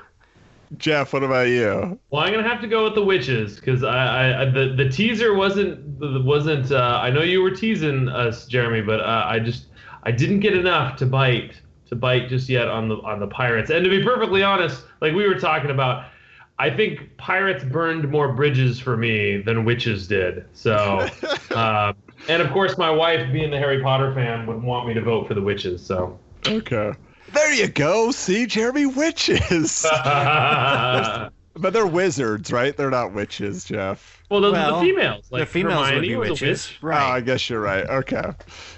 Jeff, what about you? Well, I'm gonna have to go with the witches because I, I, the the teaser wasn't wasn't. Uh, I know you were teasing us, Jeremy, but uh, I just I didn't get enough to bite to bite just yet on the on the pirates. And to be perfectly honest, like we were talking about, I think pirates burned more bridges for me than witches did. So, <laughs> uh, and of course, my wife, being the Harry Potter fan, would want me to vote for the witches. So, okay. There you go. See, Jeremy, witches. <laughs> but they're wizards, right? They're not witches, Jeff. Well, those well, are the females. Like the females Hermione would be witches, right? Oh, I guess you're right. Okay.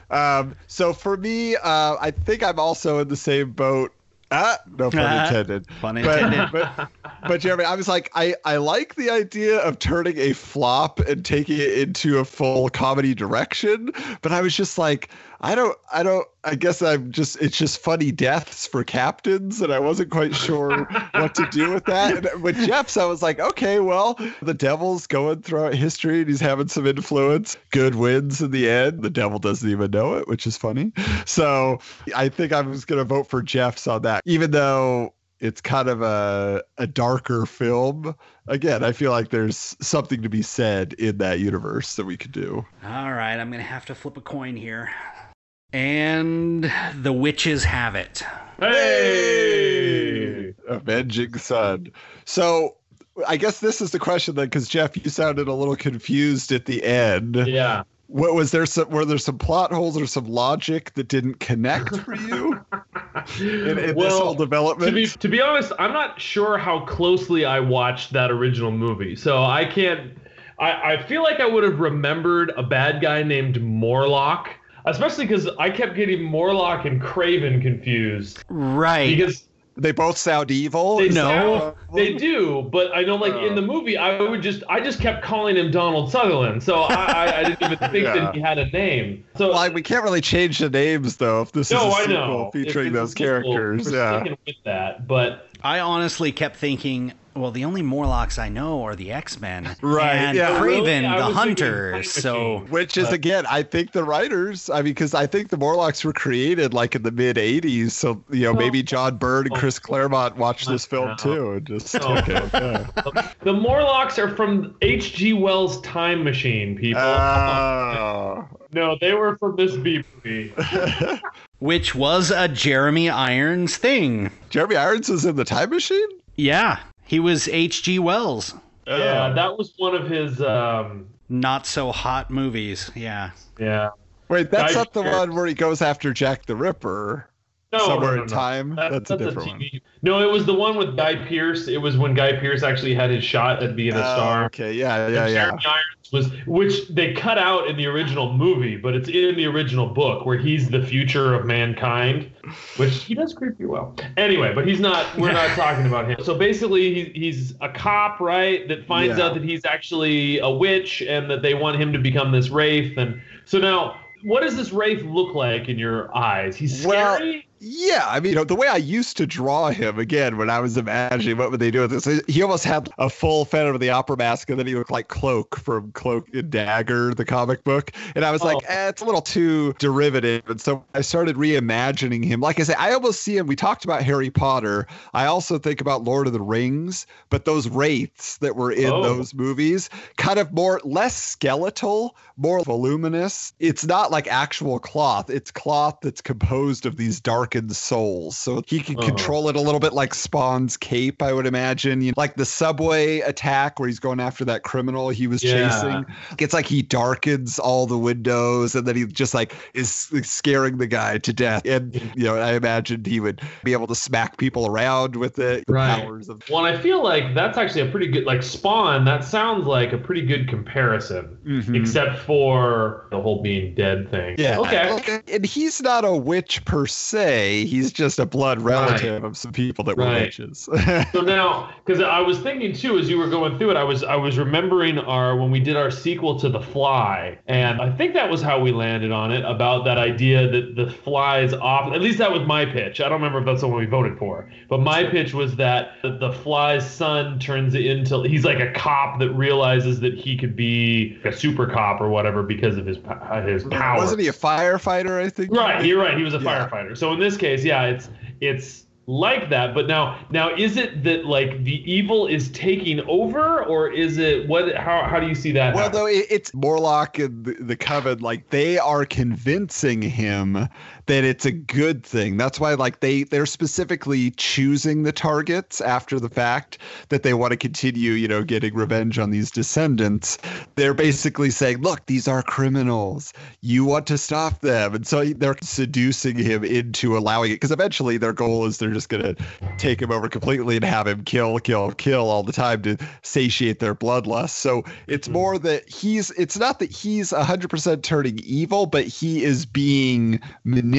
Um, so for me, uh, I think I'm also in the same boat Ah, no pun ah, intended. Pun intended. But, but, but, Jeremy, I was like, I, I like the idea of turning a flop and taking it into a full comedy direction, but I was just like, I don't, I don't, I guess I'm just, it's just funny deaths for captains, and I wasn't quite sure what to do with that. And with Jeff's, I was like, okay, well, the devil's going throughout history and he's having some influence. Good wins in the end. The devil doesn't even know it, which is funny. So I think I was going to vote for Jeff's on that, even though it's kind of a a darker film. Again, I feel like there's something to be said in that universe that we could do. All right, I'm gonna have to flip a coin here. And the witches have it. Hey! Avenging Son. So I guess this is the question then, because Jeff, you sounded a little confused at the end. Yeah. What was there some were there some plot holes or some logic that didn't connect for you <laughs> in, in well, this whole development? To be, to be honest, I'm not sure how closely I watched that original movie, so I can't I, I feel like I would have remembered a bad guy named Morlock, especially because I kept getting Morlock and Craven confused. Right. Because They both sound evil. they No. sound- they do, but I know, like in the uh. movie, I would just, I just kept calling him Donald Sutherland, so I, I, I didn't even <laughs> think Yeah. that he had a name. So Well, we can't really change the names though if this no, is a I sequel know featuring those characters. we're Yeah. with that, but I honestly kept thinking, well, the only Morlocks I know are the X Men, <laughs> Right, And yeah. Craven, Really? The was Hunter. So Which is But- again, I think the writers. I mean, because I think the Morlocks were created like in the mid '80s, so you know Oh. maybe John Byrne and Oh. Chris Claremont watched this film No. too and just Oh. took it. Yeah. <laughs> the Morlocks are from H.G. Wells' Time Machine, people. Oh. no, they were from this B movie. <laughs> which was a Jeremy Irons thing. Jeremy Irons was in the Time Machine. Yeah, he was H.G. Wells. Yeah, that was one of his. Um, Not so hot movies. Yeah. yeah. Wait, that's Guy not the Pearce. one where he goes after Jack the Ripper. No, Somewhere no, no, in. Time. That- That's a different one. TV. No, it was the one with Guy Pearce. It was when Guy Pearce actually had his shot at being a Oh, star. okay, yeah, yeah, And yeah. Jeremy Irons was, which they cut out in the original movie, but it's in the original book where he's the future of mankind, which he does creep you well. Anyway, but he's not. We're not <laughs> talking about him. So basically, he, he's a cop, right? That finds Yeah. out that he's actually a witch, and that they want him to become this wraith. And so now, what does this wraith look like in your eyes? He's Well, scary. Yeah, I mean, you know, the way I used to draw him again when I was imagining what would they do with this, he almost had a full Phantom of the Opera mask, and then he looked like Cloak from Cloak and Dagger, the comic book. And I was like, Oh. eh, it's a little too derivative. And so I started reimagining him. Like I said, I almost see him. We talked about Harry Potter. I also think about Lord of the Rings, but those wraiths that were in Oh. those movies, kind of more less skeletal, more voluminous. It's not like actual cloth. It's cloth that's composed of these darkened souls. So he can Uh-huh. control it a little bit like Spawn's cape, I would imagine. You know, like the subway attack where he's going after that criminal he was Yeah. chasing. It's like he darkens all the windows and then he just like is scaring the guy to death. And you know, I imagined he would be able to smack people around with it. Right. powers of Well, I feel like that's actually a pretty good, like Spawn. That sounds like a pretty good comparison, Mhm. except for the whole being dead thing. Yeah. Okay. And he's not a witch per se. He's just a blood relative of some people that were Right. witches. <laughs> So now, because I was thinking too, as you were going through it, I was I was remembering our when we did our sequel to The Fly, and I think that was how we landed on it about that idea that the flies off. At least that was my pitch. I don't remember if that's the one we voted for, but my pitch was that the, the fly's son turns into he's like a cop that realizes that he could be a super cop or whatever because of his his power. Wasn't he a firefighter? I think. Right, you're right. He was a Yeah. firefighter. So in this case, yeah, it's it's like that. But now now is it that like the evil is taking over, or is it what? How how do you see that? Well, happen? though it, it's Morlock and the, the Coven, like they are convincing him that it's a good thing. That's why, like they they're specifically choosing the targets after the fact that they want to continue, you know, getting revenge on these descendants. They're basically saying, "Look, these are criminals. You want to stop them," and so they're seducing him into allowing it. Because eventually, their goal is they're just going to take him over completely and have him kill, kill, kill all the time to satiate their bloodlust. So it's hmm. more that he's, it's not that he's 100% turning evil, but he is being manipulated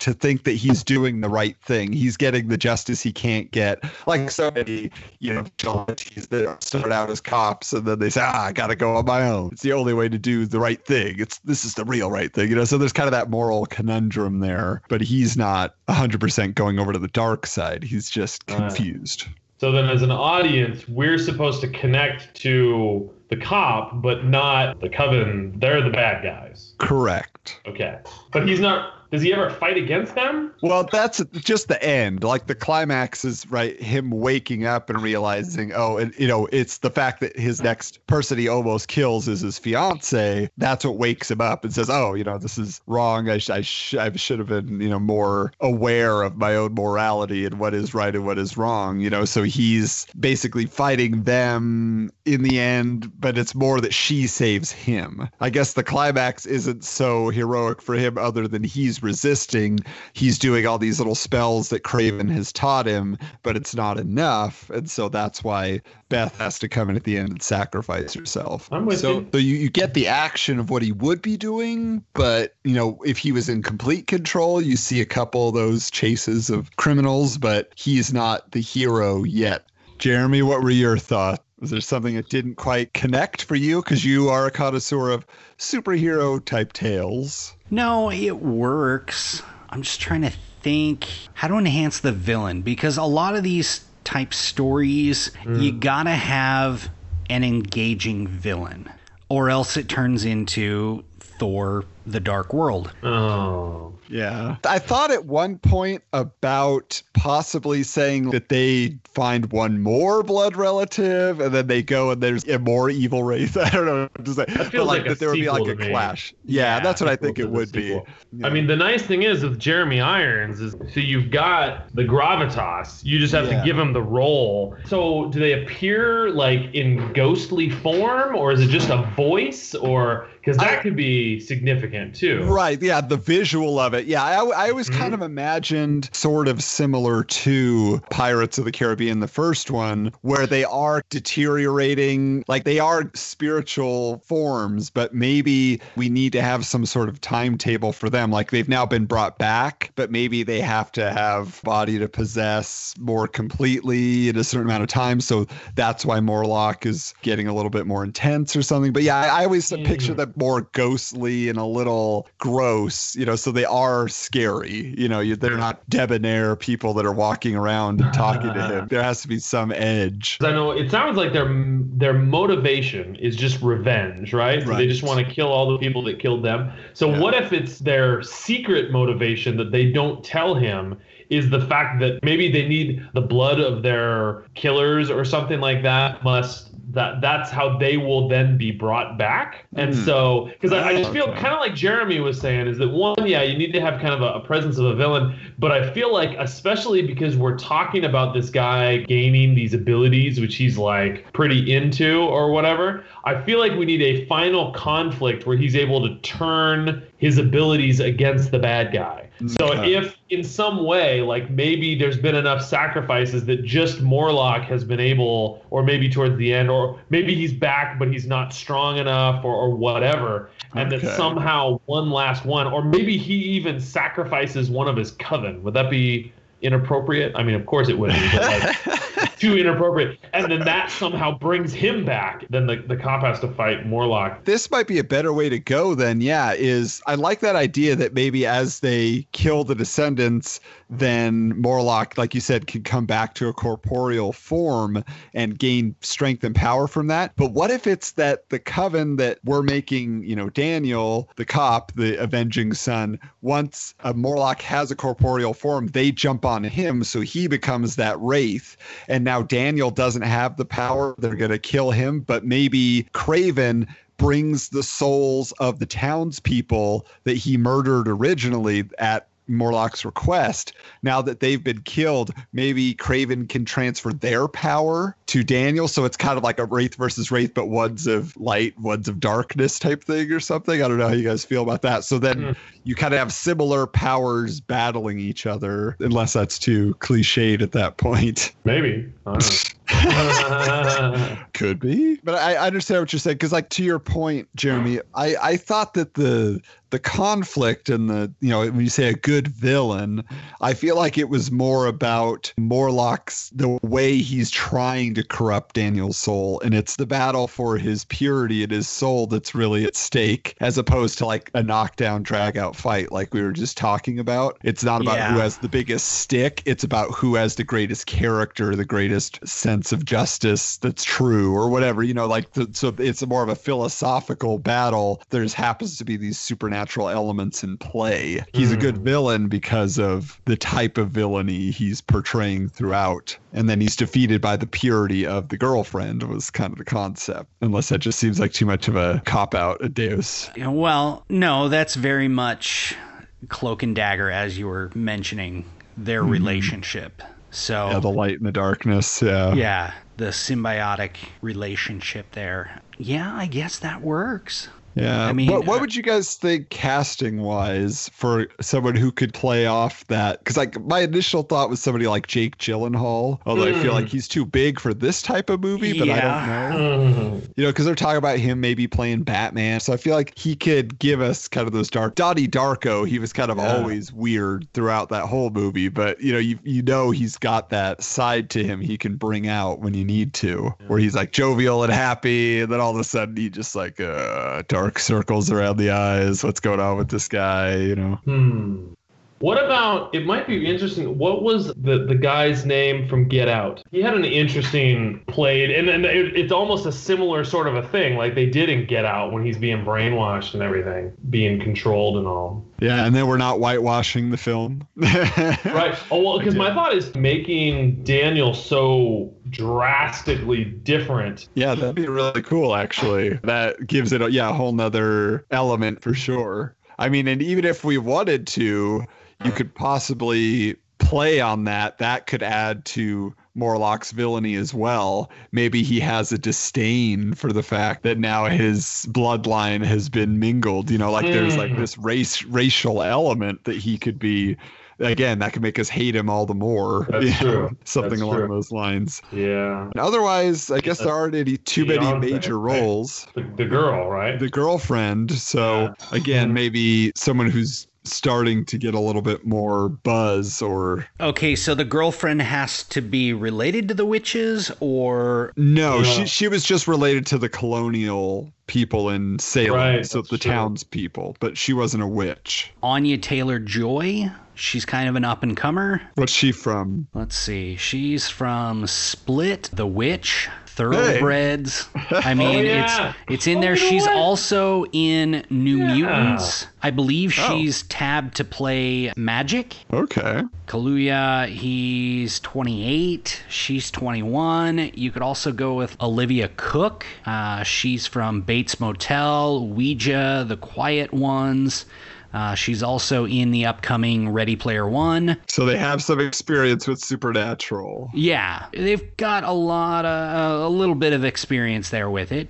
to think that he's doing the right thing. He's getting the justice he can't get. Like so many, you know, vigilantes that start out as cops and then they say, ah, I got to go on my own. It's the only way to do the right thing. It's, this is the real right thing, you know? So there's kind of that moral conundrum there, but he's not 100% going over to the dark side. He's just confused. so then, as an audience, we're supposed to connect to the cop, but not the coven. They're the bad guys. Correct. Okay, but he's not. Does he ever fight against them? Well, that's just the end. Like the climax is right, him waking up and realizing, oh, and you know, it's the fact that his next person he almost kills is his fiance. That's what wakes him up and says, oh, you know, this is wrong. I, sh- I, sh- I should have been, you know, more aware of my own morality and what is right and what is wrong. You know, so he's basically fighting them in the end, but it's more that she saves him. I guess the climax isn't so heroic for him other than he's resisting. He's doing all these little spells that Craven has taught him, but it's not enough. And so that's why Beth has to come in at the end and sacrifice herself. I'm with so, you. So you, you get the action of what he would be doing, but you know, if he was in complete control, you see a couple of those chases of criminals, but he's not the hero yet. Jeremy, what were your thoughts? Was there something that didn't quite connect for you? Because you are a connoisseur of superhero type tales. No, it works. I'm just trying to think how to enhance the villain because a lot of these type stories, mm. you gotta have an engaging villain, or else it turns into Thor the Dark World. Oh. Yeah. I thought at one point about possibly saying that they find one more blood relative and then they go and there's a more evil race. <laughs> I don't know what to say. That feels like, like that there would be like a clash. Yeah, yeah, that's what I think it would be. Yeah. I mean, the nice thing is with Jeremy Irons is so you've got the gravitas. You just have yeah. to give him the role. So do they appear like in ghostly form or is it just a voice or because that I, could be significant too. Right. Yeah. The visual of it. Yeah. I, I always mm-hmm. kind of imagined sort of similar to Pirates of the Caribbean, the first one, where they are deteriorating, like they are spiritual forms, but maybe we need to have some sort of timetable for them. Like they've now been brought back, but maybe they have to have body to possess more completely in a certain amount of time. So that's why Morlock is getting a little bit more intense or something. But yeah, I, I always mm-hmm. picture them more ghostly and a little gross, you know, so they are scary. You know, you, they're not debonair people that are walking around and talking to him. <laughs> There has to be some edge. I know it sounds like their their motivation is just revenge, right? So right. they just want to kill all the people that killed them. So yeah. what if it's their secret motivation that they don't tell him? is the fact that maybe they need the blood of their killers or something like that must that that's how they will then be brought back. And mm. so, because I, I, just feel okay. kind of like Jeremy was saying, is that one, yeah, you need to have kind of a, a, presence of a villain, but I feel like, especially because we're talking about this guy gaining these abilities, which he's like pretty into or whatever, I feel like we need a final conflict where he's able to turn his abilities against the bad guy. So okay. if in some way, like maybe there's been enough sacrifices that just Morlock has been able, or maybe towards the end, or maybe he's back but he's not strong enough, or, or whatever, and okay. that somehow one last one, or maybe he even sacrifices one of his coven. Would that be inappropriate? I mean, of course it would be, but like <laughs> too inappropriate. And then that somehow brings him back. Then the, the cop has to fight Morlock. This might be a better way to go then, yeah, is I like that idea that maybe as they kill the descendants, then Morlock, like you said, can come back to a corporeal form and gain strength and power from that. But what if it's that the coven that we're making, you know, Daniel, the cop, the avenging son, once a Morlock has a corporeal form, they jump on him, so he becomes that wraith. And now Daniel doesn't have the power; they're gonna kill him. But maybe Craven brings the souls of the townspeople that he murdered originally at Morlock's request, now that they've been killed, maybe Craven can transfer their power to Daniel. So it's kind of like a Wraith versus Wraith, but one's of light, one's of darkness type thing or something. I don't know how you guys feel about that. So then mm. you kind of have similar powers battling each other, unless that's too cliched at that point. Maybe. <laughs> <laughs> Could be, but I, I understand what you're saying because, like, to your point, Jeremy, I I thought that the the conflict and the you know when you say a good villain i feel like it was more about morlock's the way he's trying to corrupt daniel's soul and it's the battle for his purity and his soul that's really at stake as opposed to like a knockdown drag out fight like we were just talking about. It's not about yeah. who has the biggest stick. It's about who has the greatest character the greatest sense of justice that's true or whatever you know like the, so it's more of a philosophical battle there's happens to be these supernatural supernatural elements in play. He's mm. a good hmm. villain because of the type of villainy he's portraying throughout. And then he's defeated by the purity of the girlfriend was kind of the concept. Unless that just seems like too much of a cop out, a deus. Well, no, that's very much cloak and dagger as you were mentioning their mm. relationship. So yeah, the light and the darkness. Yeah. Yeah, the symbiotic relationship there. Yeah, I guess that works. Yeah. I mean, what, what uh, would you guys think casting wise for someone who could play off that? Because like my initial thought was somebody like Jake Gyllenhaal, although I feel like he's too big for this type of movie. But I don't know. Mm. You know, because they're talking about him maybe playing Batman. So I feel like he could give us kind of those dark. Donnie Darko, he was kind of Yeah. always weird throughout that whole movie, but you know, you you know he's got that side to him he can bring out when you need to, where he's like jovial and happy, and then all of a sudden he just like uh dark circles around the eyes. What's going on with this guy? You know. Hmm. What about? It might be interesting. What was the the guy's name from Get Out? He had an interesting played, and then it, it's almost a similar sort of a thing, like they did in Get Out when he's being brainwashed and everything, being controlled and all. Yeah, and then we're not whitewashing the film. <laughs> Right. Oh well, because my thought is making Daniel so drastically different. Yeah, that'd be really cool, actually. That gives it, a, yeah, a whole nother element for sure. I mean, and even if we wanted to, you could possibly play on that. That could add to Morlock's villainy as well. Maybe he has a disdain for the fact that now his bloodline has been mingled. You know, like there's like Mm. this race racial element that he could be. Again, that could make us hate him all the more. <laughs> That's know, true. <laughs> Something That's along true. those lines. Yeah. Otherwise, I guess there aren't any too many major right? roles. The, the girl, right? The girlfriend, so again, mm-hmm. maybe someone who's starting to get a little bit more buzz or Okay, so the girlfriend has to be related to the witches, or no, Yeah. she she was just related to the colonial people in Salem, Right, so the true. townspeople, but she wasn't a witch. Anya Taylor Joy. She's kind of an up and comer. What's she from? Let's see. She's from Split, The Witch, Thoroughbreds. I <laughs> mean, yeah. it's it's in Oh, there. She's what? also in New Yeah. Mutants. I believe Oh. she's tabbed to play Magik. Okay. Kaluuya, he's 28. She's 21. You could also go with Olivia Cooke. Uh, she's from Bates Motel, Ouija, The Quiet Ones. Uh, she's also in the upcoming Ready Player One. So they have some experience with supernatural. Yeah, they've got a lot of a little bit of experience there with it.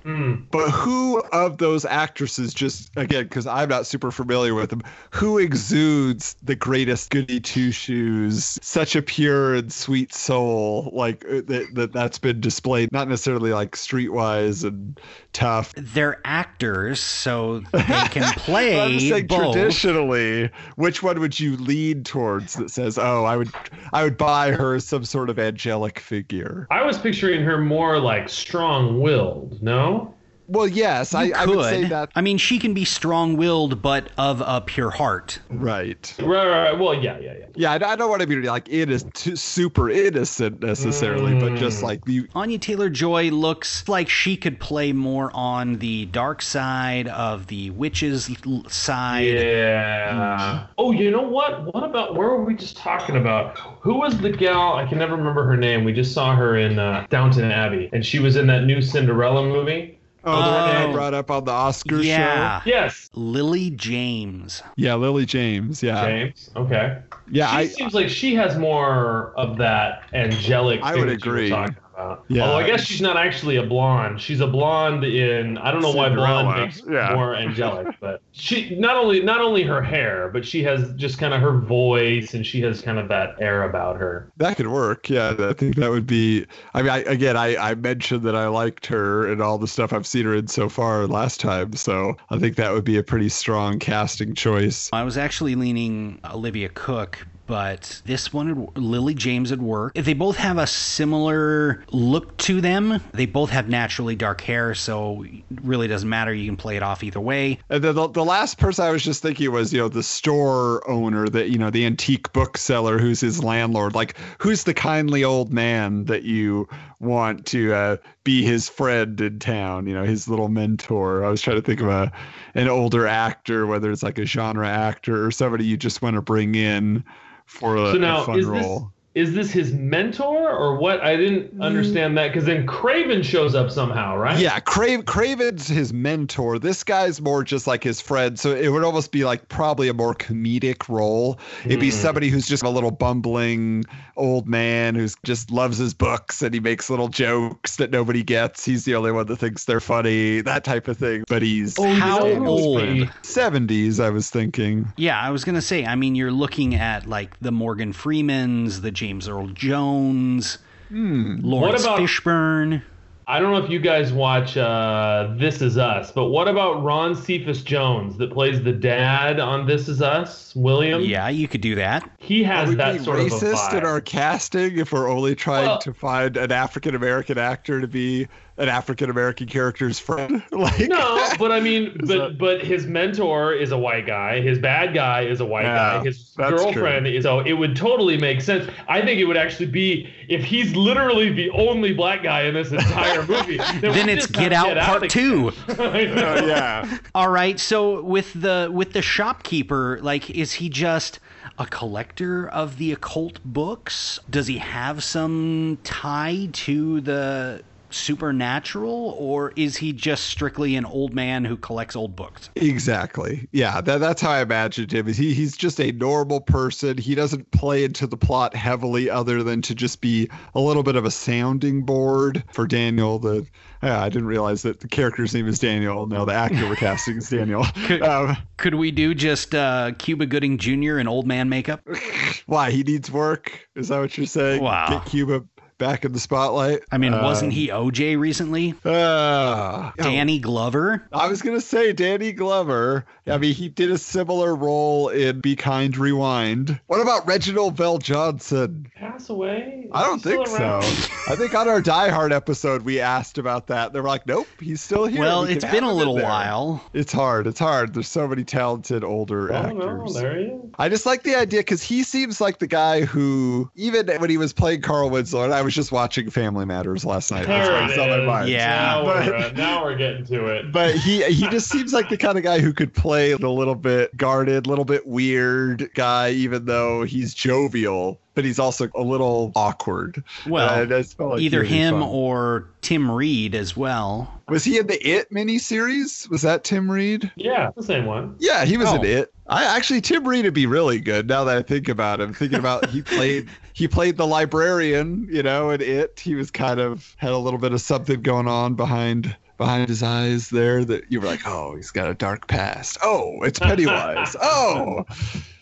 But who of those actresses, just again, because I'm not super familiar with them, who exudes the greatest goody two shoes, such a pure and sweet soul, like uh, that, that that's been displayed, not necessarily like streetwise and tough. They're actors, so <laughs> they can play I'm just traditionally, which one would you lean towards that says, "Oh, I would, I would buy her some sort of angelic figure"? I was picturing her more like strong-willed. No. Well, yes, I, You I would say could. that. I mean, she can be strong-willed, but of a pure heart. Right. Right, right, right. Well, yeah, yeah, yeah. Yeah, I, I don't want to be like it is too, super innocent necessarily, but just like you. Anya Taylor Joy looks like she could play more on the dark side of the witches side. Yeah. Oh, you know what? What about where were we just talking about? Who was the gal? I can never remember her name. We just saw her in uh, Downton Abbey, and she was in that new Cinderella movie. Oh, the one I Oh. brought up on the Oscar Yeah. show. Yes, Lily James. Yeah, Lily James. Yeah, James. Okay. yeah. she I, seems like she has more of that angelic. I would that you were agree. Talking about. Yeah. Although I guess she's not actually a blonde. She's a blonde in. I don't know why blonde makes yeah. more angelic, <laughs> but she not only not only her hair, but she has just kind of her voice, and she has kind of that air about her. that could work. Yeah, I think that would be. I mean, I, again, I, I mentioned that I liked her and all the stuff I've seen her in so far last time, so I think that would be a pretty strong casting choice. I was actually leaning Olivia Cooke, but this one, Lily James, would work. They both have a similar look to them. They both have naturally dark hair, so it really doesn't matter. You can play it off either way. And then the, the last person I was just thinking was, you know, the store owner, that you know, the antique bookseller who's his landlord. Like, who's the kindly old man that you want to uh, be his friend in town? You know, his little mentor. I was trying to think of a an older actor, whether it's like a genre actor or somebody you just want to bring in for a, So a fun is this role. Is this his mentor or what? I didn't mm. understand that because then Craven shows up somehow, right? Yeah, Cra- Craven's his mentor. This guy's more just like his friend. So it would almost be like probably a more comedic role. It'd be mm. somebody who's just a little bumbling old man who's just loves his books and he makes little jokes that nobody gets. He's the only one that thinks they're funny, that type of thing. But he's oh, How old? 70s, I was thinking. Yeah, I was gonna say. I mean, you're looking at like the Morgan Freemans, the James Earl Jones, Lawrence about- Fishburne. I don't know if you guys watch uh, This Is Us, but what about Ron Cephas Jones that plays the dad on This Is Us, William? Yeah, you could do that. He Are has we that being sort of a racist in vibe. our casting if we're only trying Well- to find an African American actor to be an African American character's friend? <laughs> like No, but I mean, <laughs> but that- but his mentor is a white guy. His bad guy is a white Yeah, guy. His that's girlfriend is so it would totally make sense. I think it would actually be if he's literally the only black guy in this entire <laughs> movie. Then it's Get Out Part Two. I know. Uh, yeah. All right. So with the with the shopkeeper, like, is he just a collector of the occult books? Does he have some tie to the supernatural, or is he just strictly an old man who collects old books? Exactly. Yeah, that, that's how I imagined him. Is he, he's just a normal person. He doesn't play into the plot heavily, other than to just be a little bit of a sounding board for Daniel. The yeah, I didn't realize that the character's name is Daniel. No, the actor we're casting is Daniel. <laughs> Um, Could we do just uh, Cuba Gooding Jr. in old man makeup? <laughs> why he needs work? Is that what you're saying? Wow. Get Cuba back in the spotlight. I mean, wasn't Um, he OJ recently? Uh, Danny Glover? I was gonna say Danny Glover. I mean, he did a similar role in Be Kind, Rewind. What about Reginald VelJohnson? Pass away? I don't think so. I think on our Die Hard episode we asked about that. They were like, "Nope, he's still here." Well, We it's can been a little while. It's hard. It's hard. There's so many talented older Oh no, actors. there he is. I just like the idea because he seems like the guy who, even when he was playing Carl Winslow, and I was just watching Family Matters last night. That's There why it on my mind. Yeah. Now But- we're uh, now we're getting to it. but he he just seems like the kind of guy who could play a little bit guarded, a little bit weird guy, even though he's jovial, but he's also a little awkward. Well, And I felt like Either him fun. or Tim Reid as well. was he in the It miniseries? Was that Tim Reid? Yeah, the same one. Yeah, he was Oh. in It. I actually Tim Reid would be really good now that I think about him. Thinking about he <laughs> played he played the librarian, you know, in It. He was kind of had a little bit of something going on behind behind his eyes there that you were like, oh, he's got a dark past. Oh, it's Pennywise. <laughs> oh.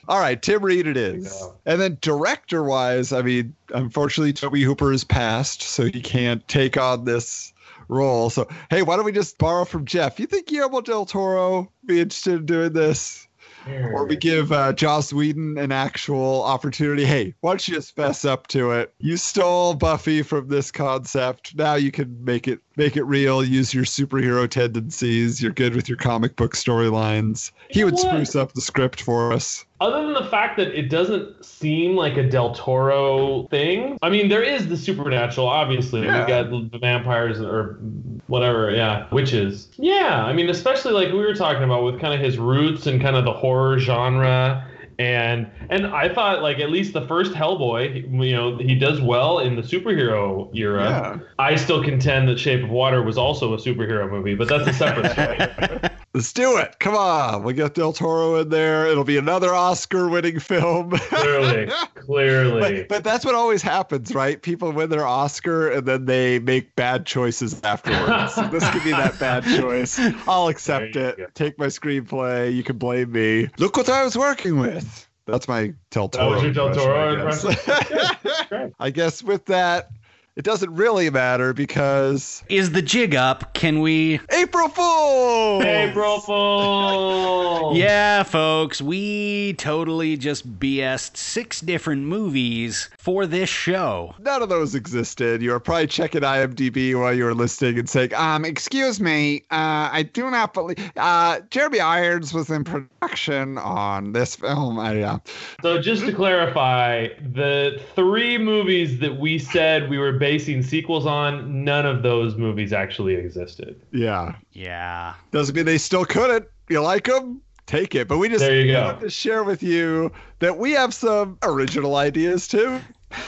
All right, Tim Reid it is. And then director wise, I mean, unfortunately Tobe Hooper is passed, so he can't take on this role. So hey, why don't we just borrow from Jeff? You think Guillermo del Toro be interested in doing this? Or we give uh, Joss Whedon an actual opportunity. Hey, why don't you just fess up to it? You stole Buffy from this concept. Now you can make it make it real. Use your superhero tendencies. You're good with your comic book storylines. He would what? spruce up the script for us. Other than the fact that it doesn't seem like a Del Toro thing, I mean, there is the supernatural, obviously. Yeah. We've got the vampires or whatever, yeah, witches. Yeah, I mean, especially like we were talking about with kind of his roots and kind of the horror genre. And and I thought like at least the first Hellboy, you know, he does well in the superhero era. Yeah. I still contend that Shape of Water was also a superhero movie, but that's a separate <laughs> story. Let's do it. Come on. We got Del Toro in there. It'll be another Oscar winning film. clearly, <laughs> clearly. But, but that's what always happens, right? People win their Oscar and then they make bad choices afterwards. <laughs> This could be that bad choice. I'll accept it. go. Take my screenplay. You can blame me. Look what I was working with. That's my Del Toro. That was your Del Toro impression? I guess. <laughs> I guess with that, it doesn't really matter because Is the jig up? Can we? April Fool. April Fool. <laughs> Yeah, folks, we totally just BS'd six different movies for this show. None of those existed. You were probably checking IMDb while you were listening and saying, um, excuse me, uh, I do not believe, uh, Jeremy Irons was in production on this film. I, uh, So just to clarify, the three movies that we said we were basing sequels on, none of those movies actually existed. yeah. Yeah. Doesn't mean they still couldn't. You like them? Take it. But we just There you go. wanted to share with you that we have some original ideas too.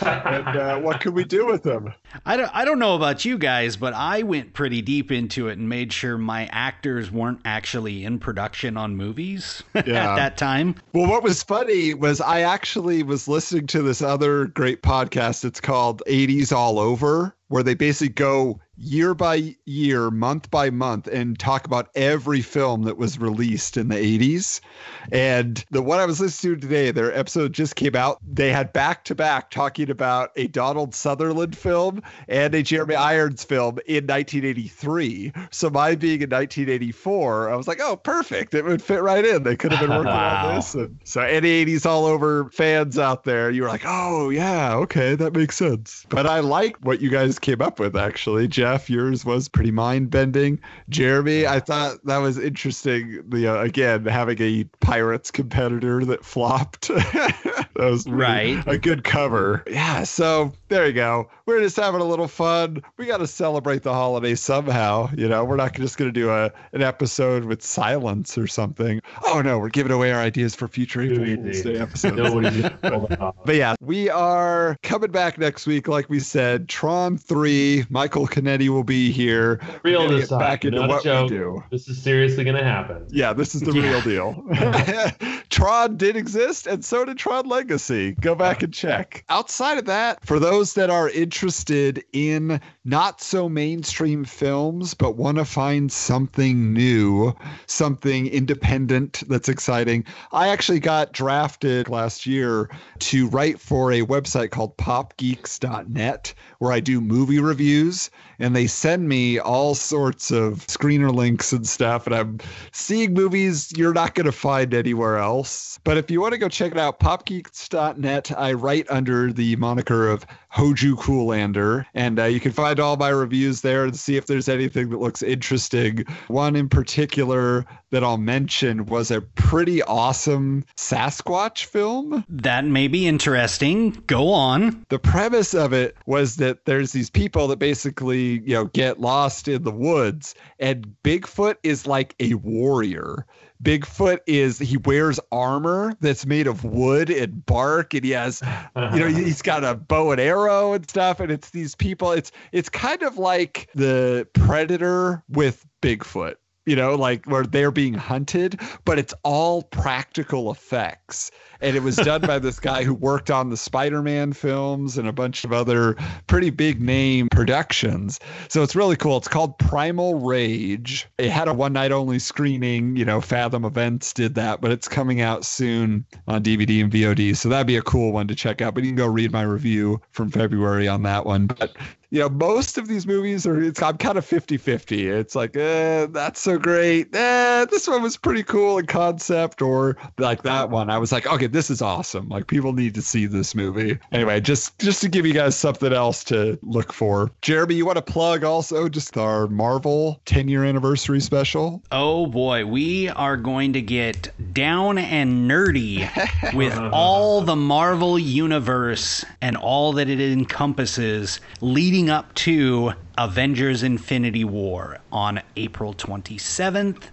And uh, what can we do with them? I don't, I don't know about you guys, but I went pretty deep into it and made sure my actors weren't actually in production on movies <laughs> yeah. at that time. Well, what was funny was I actually was listening to this other great podcast. It's called 80s All Over, where they basically go year by year, month by month, and talk about every film that was released in the 80s. And the one I was listening to today, their episode just came out. They had back to back talking about a Donald Sutherland film and a Jeremy Irons film in 1983. So mine being in 1984, I was like, oh, perfect. It would fit right in. They could have been working <laughs> wow. on this. And so any 80s all over fans out there, you were like, oh, yeah, okay, that makes sense. But I like what you guys came up with, actually. Jeff, yours was pretty mind bending. Jeremy, I thought that was interesting. The uh, again having a Pirates competitor that flopped. <laughs> that was right. A good cover. Yeah. So there you go. We're just having a little fun. We got to celebrate the holiday somehow. You know, we're not just going to do a an episode with silence or something. Oh no, we're giving away our ideas for future April Day episodes. <laughs> but yeah, we are coming back next week, like we said. Tron three. Michael Canetti will be here. Real this time. Back into what we do. This is seriously going to happen. Yeah, this is the yeah. <laughs> real deal. <laughs> Tron did exist, and so did Tron Legacy. Go back and check. Outside of that, for those that are interested in not so mainstream films, but want to find something new, something independent that's exciting, I actually got drafted last year to write for a website called popgeeks.net where I do movie reviews and they send me all sorts of screener links and stuff. And I'm seeing movies you're not going to find anywhere else. But if you want to go check it out, popgeeks.net, I write under the moniker of Hoju Coolander. And uh, you can find all my reviews there and see if there's anything that looks interesting. One in particular that I'll mention was a pretty awesome Sasquatch film. That may be interesting. Go on. The premise of it was that there's these people that basically you know get lost in the woods and bigfoot is like a warrior bigfoot is he wears armor that's made of wood and bark and he has you know he's got a bow and arrow and stuff and it's these people. It's it's kind of like the predator with bigfoot you know, like where they're being hunted, but it's all practical effects and it was done by this guy who worked on the Spider-Man films and a bunch of other pretty big name productions. So it's really cool. It's called Primal Rage. It had a one night only screening. You know, Fathom Events did that, but it's coming out soon on DVD and VOD. So that'd be a cool one to check out. But you can go read my review from February on that one. But you know, most of these movies are, it's, I'm kind of 50 50. It's like, eh, that's so great. Eh, this one was pretty cool in concept, or like that one. I was like, okay, this is awesome. Like people need to see this movie. Anyway, just just to give you guys something else to look for. Jeremy, you want to plug also just our Marvel 10 year anniversary special? Oh boy, we are going to get down and nerdy <laughs> with all the Marvel universe and all that it encompasses leading up to Avengers Infinity War on April 27th.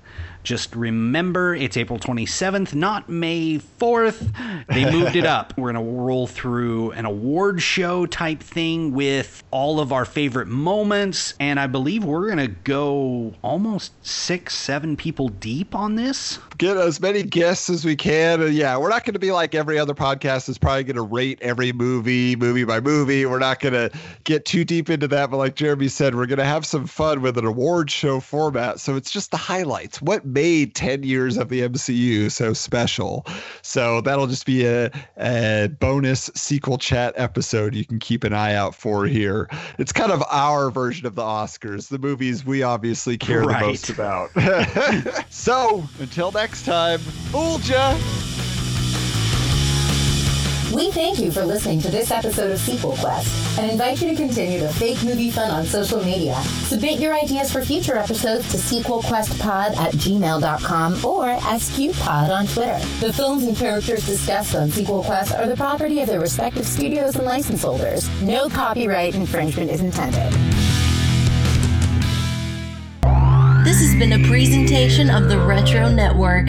Just remember, it's April 27th, not May 4th. They moved it <laughs> up. We're going to roll through an award show type thing with all of our favorite moments. And I believe we're going to go almost six, seven people deep on this. Get as many guests as we can. And yeah, we're not going to be like every other podcast is probably going to rate every movie, movie by movie. We're not going to get too deep into that. But like Jeremy said, we're going to have some fun with an award show format. So it's just the highlights. What made 10 years of the MCU so special. So that'll just be a, a bonus sequel chat episode you can keep an eye out for here. It's kind of our version of the Oscars, the movies we obviously care right. the most about. <laughs> so until next time, fooled ya! We thank you for listening to this episode of Sequel Quest and invite you to continue the fake movie fun on social media. Submit your ideas for future episodes to sequelquestpod at gmail.com or SQPod on Twitter. The films and characters discussed on Sequel Quest are the property of their respective studios and license holders. No copyright infringement is intended. This has been a presentation of the Retro Network.